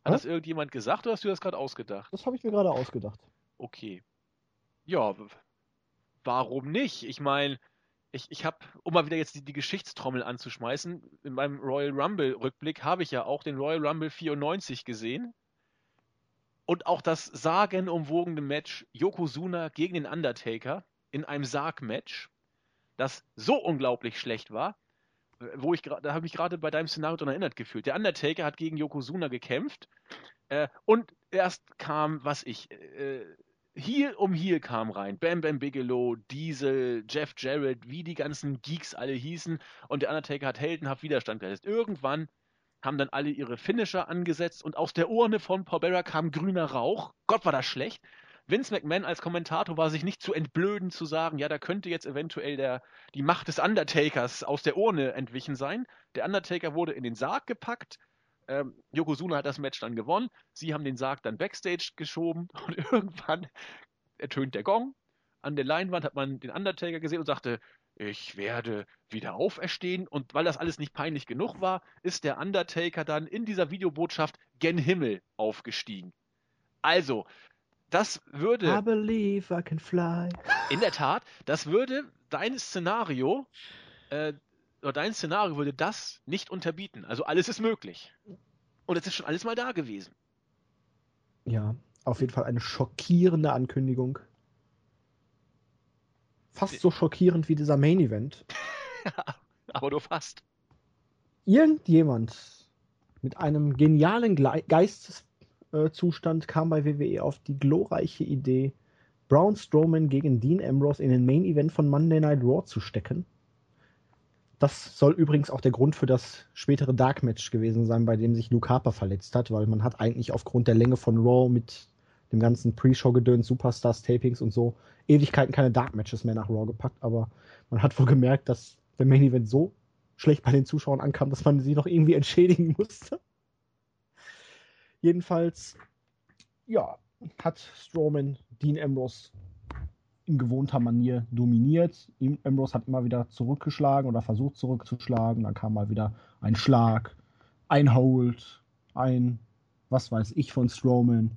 Hat das irgendjemand gesagt oder hast du das gerade ausgedacht? Das habe ich mir gerade ausgedacht. Okay. Ja, warum nicht? Ich meine, ich, ich habe, um mal wieder jetzt die, die Geschichtstrommel anzuschmeißen, in meinem Royal Rumble Rückblick habe ich ja auch den Royal Rumble 94 gesehen. Und auch das sagenumwogene Match Yokozuna gegen den Undertaker in einem Sarg-Match, das so unglaublich schlecht war, wo ich da habe ich gerade bei deinem Szenario daran erinnert gefühlt. Der Undertaker hat gegen Yokozuna gekämpft äh, und erst kam, was ich, äh, Heel um Heel kam rein. Bam Bam Bigelow, Diesel, Jeff Jarrett, wie die ganzen Geeks alle hießen. Und der Undertaker hat heldenhaft Widerstand geleistet. Irgendwann haben dann alle ihre Finisher angesetzt und aus der Urne von Paul Bearer kam grüner Rauch. Gott, war das schlecht. Vince McMahon als Kommentator war sich nicht zu entblöden zu sagen, ja, da könnte jetzt eventuell der, die Macht des Undertakers aus der Urne entwichen sein. Der Undertaker wurde in den Sarg gepackt. Ähm, Yokozuna hat das Match dann gewonnen. Sie haben den Sarg dann backstage geschoben und irgendwann ertönt der Gong. An der Leinwand hat man den Undertaker gesehen und sagte, ich werde wieder auferstehen. Und weil das alles nicht peinlich genug war, ist der Undertaker dann in dieser Videobotschaft gen Himmel aufgestiegen. Also, das würde. I believe I can fly. In der Tat, das würde dein Szenario, äh, oder dein Szenario würde das nicht unterbieten. Also alles ist möglich. Und es ist schon alles mal da gewesen. Ja, auf jeden Fall eine schockierende Ankündigung. Fast so schockierend wie dieser Main Event. Aber nur fast. Irgendjemand mit einem genialen Geistes äh, Zustand kam bei WWE auf die glorreiche Idee, Braun Strowman gegen Dean Ambrose in den Main Event von Monday Night Raw zu stecken. Das soll übrigens auch der Grund für das spätere Dark Match gewesen sein, bei dem sich Luke Harper verletzt hat, weil man hat eigentlich aufgrund der Länge von Raw mit dem ganzen Pre-Show-Gedöns, Superstars, Tapings und so Ewigkeiten keine Dark Matches mehr nach Raw gepackt, aber man hat wohl gemerkt, dass der Main Event so schlecht bei den Zuschauern ankam, dass man sie noch irgendwie entschädigen musste. Jedenfalls, ja, hat Strowman Dean Ambrose in gewohnter Manier dominiert. Ambrose hat immer wieder zurückgeschlagen oder versucht zurückzuschlagen. Dann kam mal wieder ein Schlag, ein Hold, ein was weiß ich von Strowman.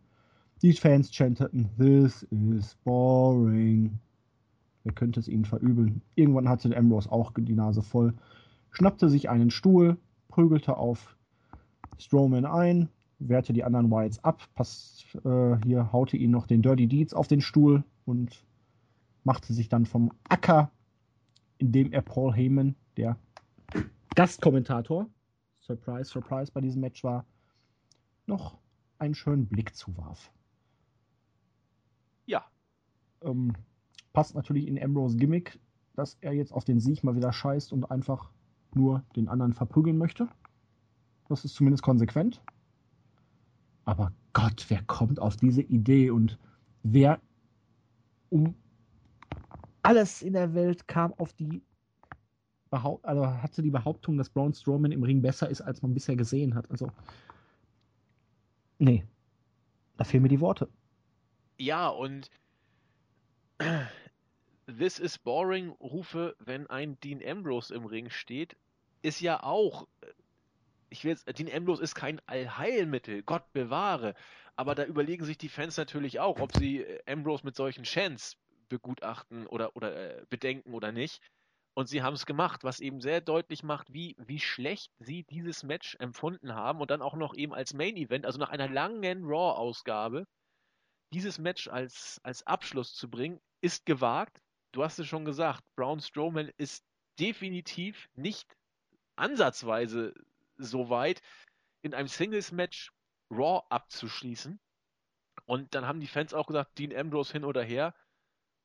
Die Fans chanteten, this is boring. Wer könnte es ihnen verübeln? Irgendwann hatte Ambrose auch die Nase voll, schnappte sich einen Stuhl, prügelte auf Strowman ein, wehrte die anderen Whites ab, passt, äh, hier haute ihn noch den Dirty Deeds auf den Stuhl und machte sich dann vom Acker, indem er Paul Heyman, der Gastkommentator, Surprise, Surprise bei diesem Match war, noch einen schönen Blick zuwarf. Ja. Ähm, passt natürlich in Ambrose Gimmick, dass er jetzt auf den Sieg mal wieder scheißt und einfach nur den anderen verprügeln möchte. Das ist zumindest konsequent. Aber Gott, wer kommt auf diese Idee und wer um alles in der Welt kam auf die Behaupt also hatte die Behauptung, dass Braun Strowman im Ring besser ist, als man bisher gesehen hat. Also nee, da fehlen mir die Worte. Ja, und This is boring Rufe, wenn ein Dean Ambrose im Ring steht, ist ja auch ich will jetzt, Dean Ambrose ist kein Allheilmittel, Gott bewahre. Aber da überlegen sich die Fans natürlich auch, ob sie äh, Ambrose mit solchen Chants begutachten oder, oder äh, bedenken oder nicht. Und sie haben es gemacht, was eben sehr deutlich macht, wie, wie schlecht sie dieses Match empfunden haben und dann auch noch eben als Main Event, also nach einer langen Raw-Ausgabe, dieses Match als, als Abschluss zu bringen, ist gewagt. Du hast es schon gesagt, Braun Strowman ist definitiv nicht ansatzweise so weit, in einem Singles-Match Raw abzuschließen. Und dann haben die Fans auch gesagt, Dean Ambrose hin oder her,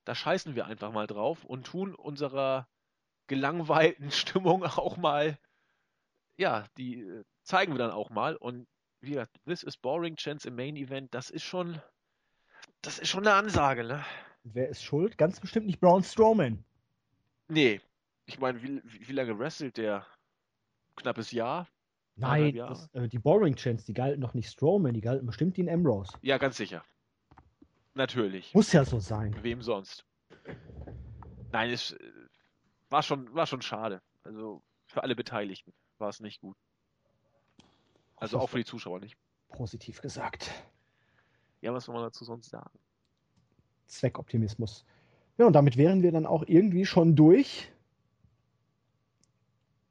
da scheißen wir einfach mal drauf und tun unserer gelangweilten Stimmung auch mal, ja, die äh, zeigen wir dann auch mal. Und wie gesagt, This is Boring Chance im Main Event, das ist schon, das ist schon eine Ansage, ne? Wer ist schuld? Ganz bestimmt nicht Braun Strowman. Nee. Ich meine, wie, wie lange wrestelt der? Knappes Jahr? Nein, das, äh, die Boring Chance, die galten doch nicht Strowman, die galten bestimmt den Ambrose. Ja, ganz sicher. Natürlich. Muss ja so sein. Wem sonst? Nein, es äh, war schon, war schon schade. Also für alle Beteiligten war es nicht gut. Also auch für die Zuschauer nicht. Positiv gesagt. Ja, was soll man dazu sonst sagen? Zweckoptimismus. Ja, und damit wären wir dann auch irgendwie schon durch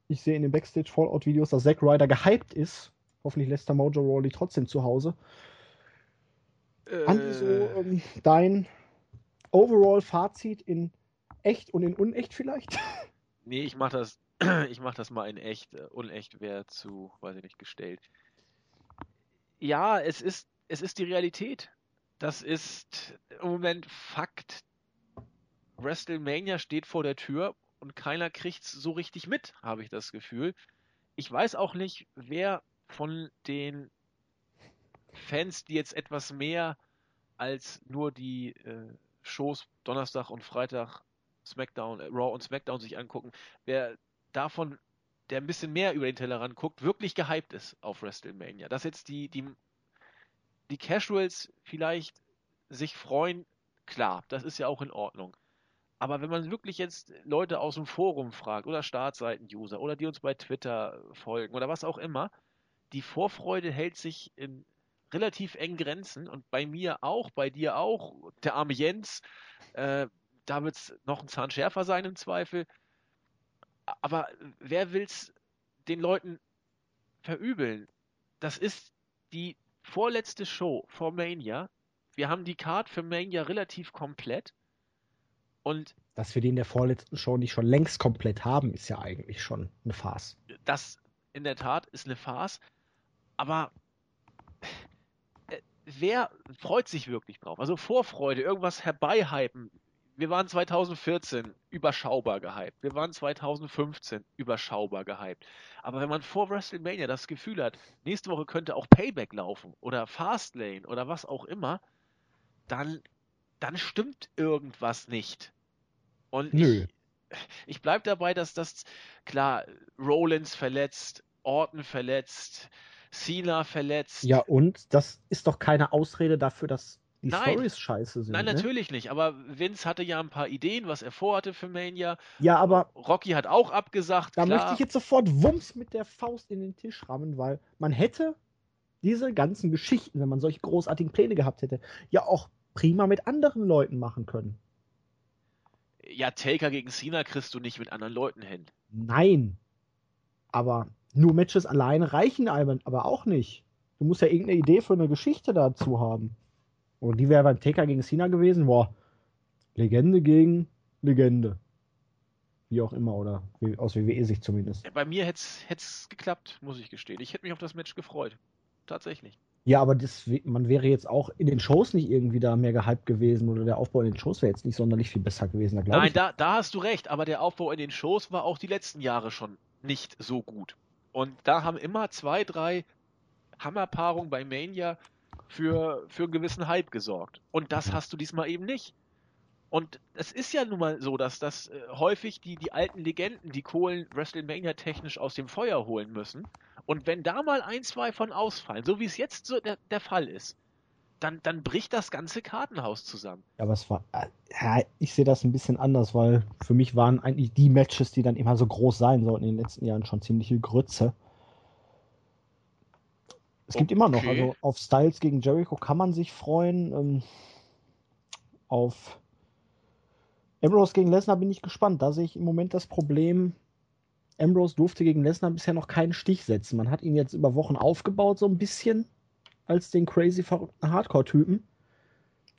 Ich sehe in den Backstage-Fallout-Videos, dass Zack Ryder gehypt ist. Hoffentlich lässt der Mojo Rawley trotzdem zu Hause. Äh, Andi, so ähm, dein Overall-Fazit in echt und in unecht vielleicht? Nee, ich mach das, ich mach das mal in echt. Äh, unecht wäre zu, weiß ich nicht, gestellt. Ja, es ist, es ist die Realität. Das ist im Moment Fakt. WrestleMania steht vor der Tür und keiner kriegt es so richtig mit, habe ich das Gefühl. Ich weiß auch nicht, wer von den Fans, die jetzt etwas mehr als nur die äh, Shows Donnerstag und Freitag SmackDown, äh, Raw und SmackDown sich angucken, wer davon, der ein bisschen mehr über den Tellerrand guckt, wirklich gehypt ist auf WrestleMania. Dass jetzt die, die, die Casuals vielleicht sich freuen, klar, das ist ja auch in Ordnung. Aber wenn man wirklich jetzt Leute aus dem Forum fragt oder Startseiten-User oder die uns bei Twitter folgen oder was auch immer, die Vorfreude hält sich in relativ engen Grenzen und bei mir auch, bei dir auch, der arme Jens, äh, da wird es noch ein Zahn schärfer sein im Zweifel. Aber wer will es den Leuten verübeln? Das ist die vorletzte Show vor Mania. Wir haben die Card für Mania relativ komplett. Und dass wir die in der vorletzten Show nicht schon längst komplett haben, ist ja eigentlich schon eine Farce. Das in der Tat ist eine Farce. Aber äh, wer freut sich wirklich drauf? Also Vorfreude, irgendwas herbeihypen. Wir waren 2014 überschaubar gehypt. Wir waren 2015 überschaubar gehypt. Aber wenn man vor WrestleMania das Gefühl hat, nächste Woche könnte auch Payback laufen oder Fastlane oder was auch immer, dann, dann stimmt irgendwas nicht. Und Nö. ich, ich bleibe dabei, dass das, klar, Rollins verletzt, Orton verletzt, Cena verletzt. Ja, und das ist doch keine Ausrede dafür, dass die Nein. Stories scheiße sind. Nein, ne? natürlich nicht. Aber Vince hatte ja ein paar Ideen, was er vorhatte für Mania. Ja, aber. Rocky hat auch abgesagt. Da klar. möchte ich jetzt sofort Wumms mit der Faust in den Tisch rammen, weil man hätte diese ganzen Geschichten, wenn man solche großartigen Pläne gehabt hätte, ja auch prima mit anderen Leuten machen können. Ja, Taker gegen Cena kriegst du nicht mit anderen Leuten hin. Nein. Aber nur Matches alleine reichen aber auch nicht. Du musst ja irgendeine Idee für eine Geschichte dazu haben. Und die wäre beim Taker gegen Cena gewesen. Boah, Legende gegen Legende. Wie auch immer, oder aus WWE-Sicht zumindest. Bei mir hätte es geklappt, muss ich gestehen. Ich hätte mich auf das Match gefreut. Tatsächlich. Ja, aber das, man wäre jetzt auch in den Shows nicht irgendwie da mehr gehypt gewesen oder der Aufbau in den Shows wäre jetzt nicht sonderlich viel besser gewesen. Da Nein, da, da hast du recht, aber der Aufbau in den Shows war auch die letzten Jahre schon nicht so gut. Und da haben immer zwei, drei Hammerpaarungen bei Mania für, für einen gewissen Hype gesorgt. Und das hast du diesmal eben nicht. Und es ist ja nun mal so, dass das äh, häufig die, die alten Legenden, die Kohlen WrestleMania technisch aus dem Feuer holen müssen. Und wenn da mal ein, zwei von ausfallen, so wie es jetzt so der, der Fall ist, dann, dann bricht das ganze Kartenhaus zusammen. Ja, aber es war, äh, ja, ich sehe das ein bisschen anders, weil für mich waren eigentlich die Matches, die dann immer so groß sein sollten in den letzten Jahren schon ziemliche Grütze. Es gibt okay. immer noch, also auf Styles gegen Jericho kann man sich freuen. Ähm, auf Ambrose gegen Lesnar bin ich gespannt. Da sehe ich im Moment das Problem, Ambrose durfte gegen Lesnar bisher noch keinen Stich setzen. Man hat ihn jetzt über Wochen aufgebaut, so ein bisschen, als den crazy verrückten Hardcore-Typen.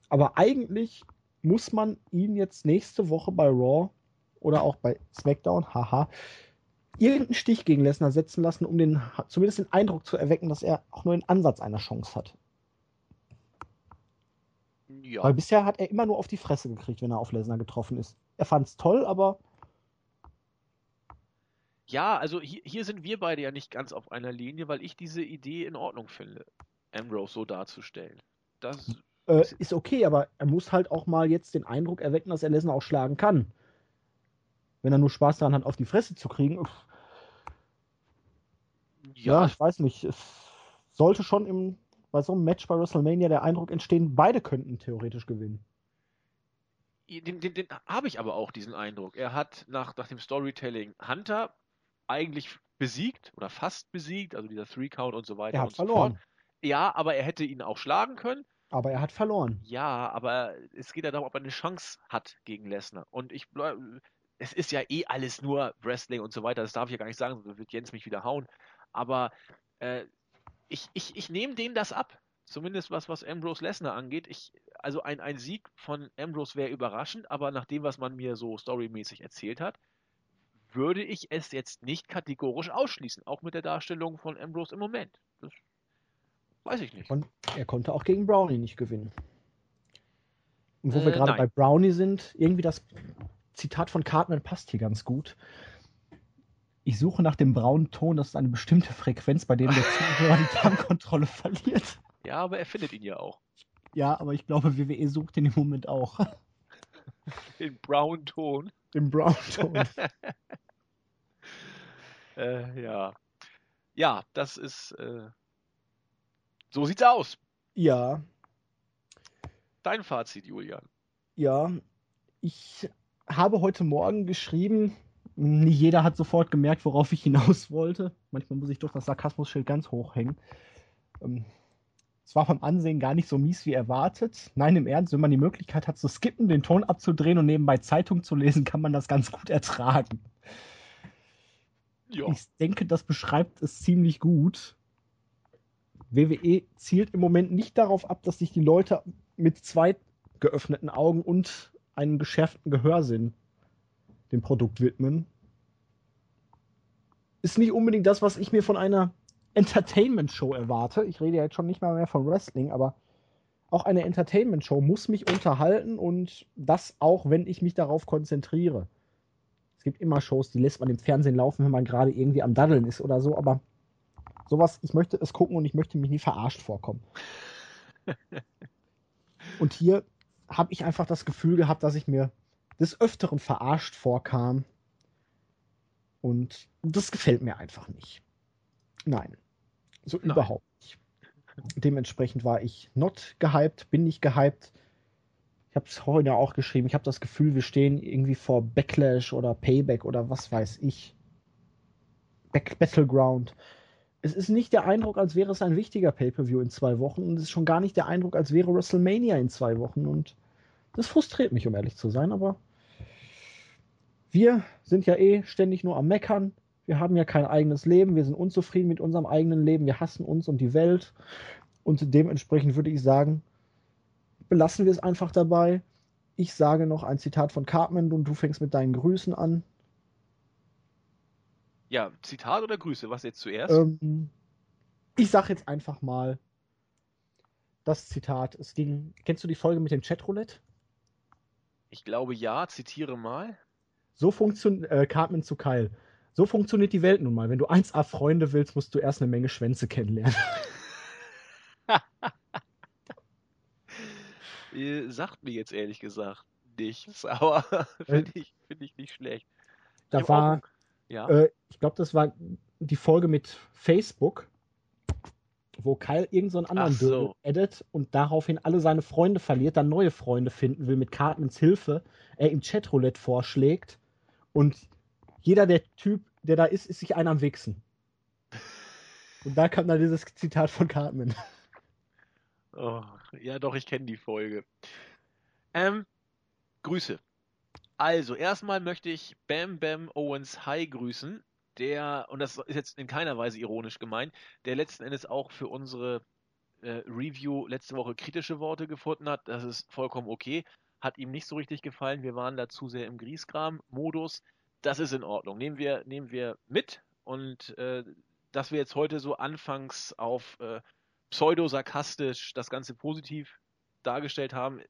Aber eigentlich muss man ihn jetzt nächste Woche bei Raw oder auch bei SmackDown, haha, irgendeinen Stich gegen Lesnar setzen lassen, um den zumindest den Eindruck zu erwecken, dass er auch nur einen Ansatz einer Chance hat. Ja. Weil bisher hat er immer nur auf die Fresse gekriegt, wenn er auf Lesnar getroffen ist. Er fand es toll, aber. Ja, also hier, hier sind wir beide ja nicht ganz auf einer Linie, weil ich diese Idee in Ordnung finde, Ambrose so darzustellen. Das äh, ist okay, aber er muss halt auch mal jetzt den Eindruck erwecken, dass er Lesnar auch schlagen kann. Wenn er nur Spaß daran hat, auf die Fresse zu kriegen, ja. ja, ich weiß nicht. Es sollte schon im, bei so einem Match bei WrestleMania der Eindruck entstehen, beide könnten theoretisch gewinnen. Den, den, den habe ich aber auch, diesen Eindruck. Er hat nach, nach dem Storytelling Hunter eigentlich besiegt oder fast besiegt, also dieser Three-Count und so weiter. Er hat verloren. So ja, aber er hätte ihn auch schlagen können. Aber er hat verloren. Ja, aber es geht ja darum, ob er eine Chance hat gegen Lesnar. Und ich es ist ja eh alles nur Wrestling und so weiter, das darf ich ja gar nicht sagen, sonst wird Jens mich wieder hauen. Aber äh, ich, ich, ich nehme denen das ab. Zumindest was, was Ambrose Lesnar angeht. Ich, also ein, ein Sieg von Ambrose wäre überraschend, aber nach dem, was man mir so storymäßig erzählt hat, würde ich es jetzt nicht kategorisch ausschließen, auch mit der Darstellung von Ambrose im Moment. Das weiß ich nicht. Und er konnte auch gegen Brownie nicht gewinnen. Und wo Äh, wir gerade bei Brownie sind, irgendwie das Zitat von Cartman passt hier ganz gut. Ich suche nach dem braunen Ton, das ist eine bestimmte Frequenz, bei dem der Zuhörer die Darmkontrolle verliert. Ja, aber er findet ihn ja auch. Ja, aber ich glaube, WWE sucht den im Moment auch. Den braunen Ton. Den braunen Ton. Äh, ja. Ja, das ist. Äh, so sieht's aus. Ja, Dein Fazit, Julian. ja. Ich habe heute Morgen geschrieben, nicht jeder hat sofort gemerkt, worauf ich hinaus wollte. Manchmal muss ich doch das Sarkasmusschild ganz hoch hängen. Ähm, Es war beim Ansehen gar nicht so mies wie erwartet. Nein, im Ernst, wenn man die Möglichkeit hat zu skippen, den Ton abzudrehen und nebenbei Zeitung zu lesen, kann man das ganz gut ertragen. Ja. Ich denke, das beschreibt es ziemlich gut. WWE zielt im Moment nicht darauf ab, dass sich die Leute mit zwei geöffneten Augen und einem geschärften Gehörsinn dem Produkt widmen. Ist nicht unbedingt das, was ich mir von einer Entertainment-Show erwarte. Ich rede ja jetzt schon nicht mal mehr von Wrestling, aber auch eine Entertainment-Show muss mich unterhalten und das auch, wenn ich mich darauf konzentriere. Es gibt immer Shows, die lässt man im Fernsehen laufen, wenn man gerade irgendwie am Daddeln ist oder so, aber sowas, ich möchte es gucken und ich möchte mich nie verarscht vorkommen. und hier habe ich einfach das Gefühl gehabt, dass ich mir des Öfteren verarscht vorkam. Und das gefällt mir einfach nicht. Nein. So Nein. überhaupt nicht. Dementsprechend war ich not gehypt, bin nicht gehypt. Ich habe es heute auch geschrieben. Ich habe das Gefühl, wir stehen irgendwie vor Backlash oder Payback oder was weiß ich. Back Battleground. Es ist nicht der Eindruck, als wäre es ein wichtiger Pay-Per-View in zwei Wochen. Und es ist schon gar nicht der Eindruck, als wäre WrestleMania in zwei Wochen. Und das frustriert mich, um ehrlich zu sein. Aber wir sind ja eh ständig nur am Meckern. Wir haben ja kein eigenes Leben. Wir sind unzufrieden mit unserem eigenen Leben. Wir hassen uns und die Welt. Und dementsprechend würde ich sagen, belassen wir es einfach dabei. Ich sage noch ein Zitat von Cartman und du fängst mit deinen Grüßen an. Ja, Zitat oder Grüße? Was jetzt zuerst? Ähm, ich sage jetzt einfach mal das Zitat. Es ging. Kennst du die Folge mit dem Chatroulette? Ich glaube ja, zitiere mal. So funktioniert äh, Cartman zu Kyle. So funktioniert die Welt nun mal. Wenn du 1A Freunde willst, musst du erst eine Menge Schwänze kennenlernen. Äh, sagt mir jetzt ehrlich gesagt nichts, aber finde ich, find ich nicht schlecht. Ich Da hab war, ja, äh, ich glaube, das war die Folge mit Facebook, wo Kyle irgendeinen so einen anderen Ach so. Addet und daraufhin alle seine Freunde verliert, dann neue Freunde finden will mit Cartmans Hilfe, er ihm Chatroulette vorschlägt und jeder der Typ, der da ist, ist sich einer am Wichsen. Und da kam dann dieses Zitat von Cartman. oh, ja doch, ich kenne die Folge. Ähm, Grüße. Also, erstmal möchte ich Bam Bam Owens High grüßen, der, und das ist jetzt in keiner Weise ironisch gemeint, der letzten Endes auch für unsere äh, Review letzte Woche kritische Worte gefunden hat. Das ist vollkommen okay. Hat ihm nicht so richtig gefallen. Wir waren da zu sehr im Griesgram-Modus. Das ist in Ordnung. Nehmen wir, nehmen wir mit. Und äh, dass wir jetzt heute so anfangs auf äh, pseudo-sarkastisch das Ganze positiv dargestellt haben,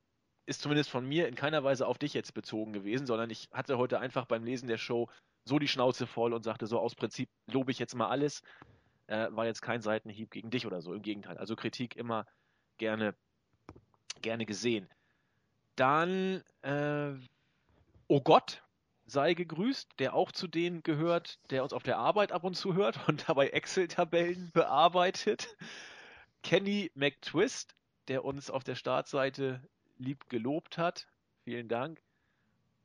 ist zumindest von mir in keiner Weise auf dich jetzt bezogen gewesen, sondern ich hatte heute einfach beim Lesen der Show so die Schnauze voll und sagte so aus Prinzip lobe ich jetzt mal alles. Äh, war jetzt kein Seitenhieb gegen dich oder so, im Gegenteil. Also Kritik immer gerne, gerne gesehen. Dann, äh, oh Gott, sei gegrüßt, der auch zu denen gehört, der uns auf der Arbeit ab und zu hört und dabei Excel-Tabellen bearbeitet. Kenny McTwist, der uns auf der Startseite lieb gelobt hat. Vielen Dank.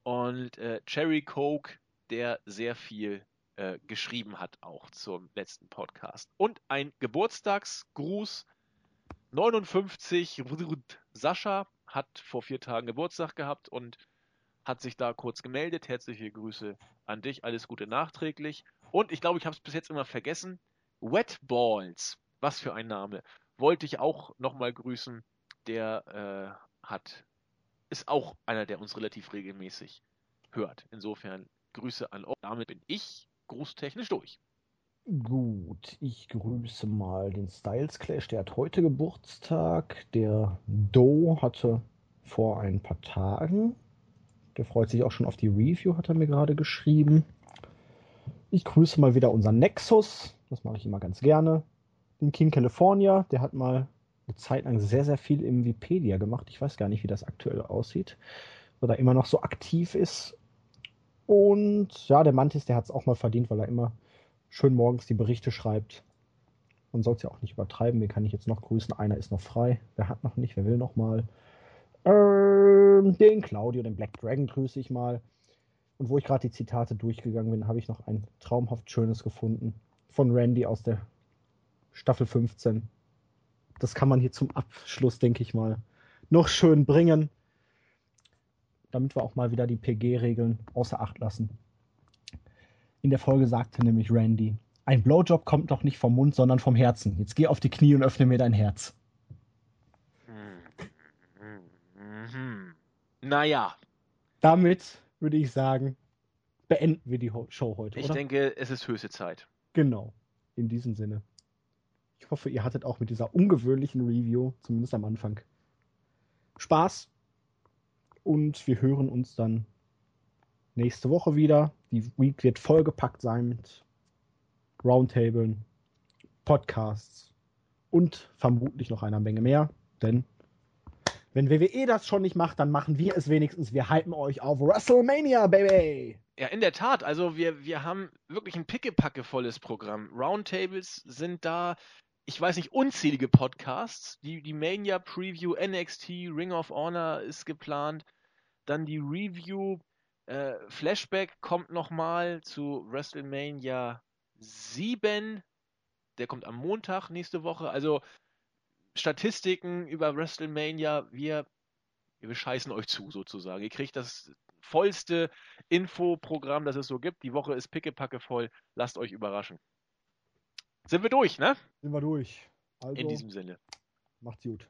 Und äh, Cherry Coke, der sehr viel äh, geschrieben hat, auch zum letzten Podcast. Und ein Geburtstagsgruß. 59 Sascha hat vor vier Tagen Geburtstag gehabt und hat sich da kurz gemeldet. Herzliche Grüße an dich, alles Gute nachträglich. Und ich glaube, ich habe es bis jetzt immer vergessen. Wet Balls, was für ein Name. Wollte ich auch nochmal grüßen. Der äh, hat, ist auch einer, der uns relativ regelmäßig hört. Insofern Grüße an euch. Damit bin ich grußtechnisch durch. Gut, ich grüße mal den Styles Clash, der hat heute Geburtstag. Der Doe hatte vor ein paar Tagen. Der freut sich auch schon auf die Review, hat er mir gerade geschrieben. Ich grüße mal wieder unseren Nexus, das mache ich immer ganz gerne. Den King California, der hat mal eine Zeit lang sehr, sehr viel im Wikipedia gemacht. Ich weiß gar nicht, wie das aktuell aussieht. Weil er immer noch so aktiv ist. Und ja, der Mantis, der hat es auch mal verdient, weil er immer schön morgens die Berichte schreibt. Man soll es ja auch nicht übertreiben. Wen kann ich jetzt noch grüßen? Einer ist noch frei. Wer hat noch nicht? Wer will noch mal? Ähm, den Claudio, den Black Dragon grüße ich mal. Und wo ich gerade die Zitate durchgegangen bin, habe ich noch ein traumhaft schönes gefunden. Von Randy aus der Staffel 15. Das kann man hier zum Abschluss, denke ich mal, noch schön bringen. Damit wir auch mal wieder die PG-Regeln außer Acht lassen. In der Folge sagte nämlich Randy, ein Blowjob kommt doch nicht vom Mund, sondern vom Herzen. Jetzt geh auf die Knie und öffne mir dein Herz. Naja. Damit würde ich sagen, beenden wir die Show heute. Ich oder? denke, es ist höchste Zeit. Genau. In diesem Sinne. Ich hoffe, ihr hattet auch mit dieser ungewöhnlichen Review, zumindest am Anfang, Spaß. Und wir hören uns dann nächste Woche wieder. Die Week wird vollgepackt sein mit Roundtablen, Podcasts und vermutlich noch einer Menge mehr. Denn wenn WWE das schon nicht macht, dann machen wir es wenigstens. Wir hypen euch auf WrestleMania, Baby! Ja, in der Tat. Also wir, wir haben wirklich ein pickepackevolles Programm. Roundtables sind da, ich weiß nicht, unzählige Podcasts. Die, die Mania Preview, NXT, Ring of Honor ist geplant. Dann die Review äh, Flashback kommt nochmal zu WrestleMania 7. Der kommt am Montag nächste Woche. Also Statistiken über WrestleMania. Wir, wir bescheißen euch zu, sozusagen. Ihr kriegt das vollste Infoprogramm, das es so gibt. Die Woche ist pickepacke voll. Lasst euch überraschen. Sind wir durch, ne? Sind wir durch. Also, In diesem Sinne. Macht's gut.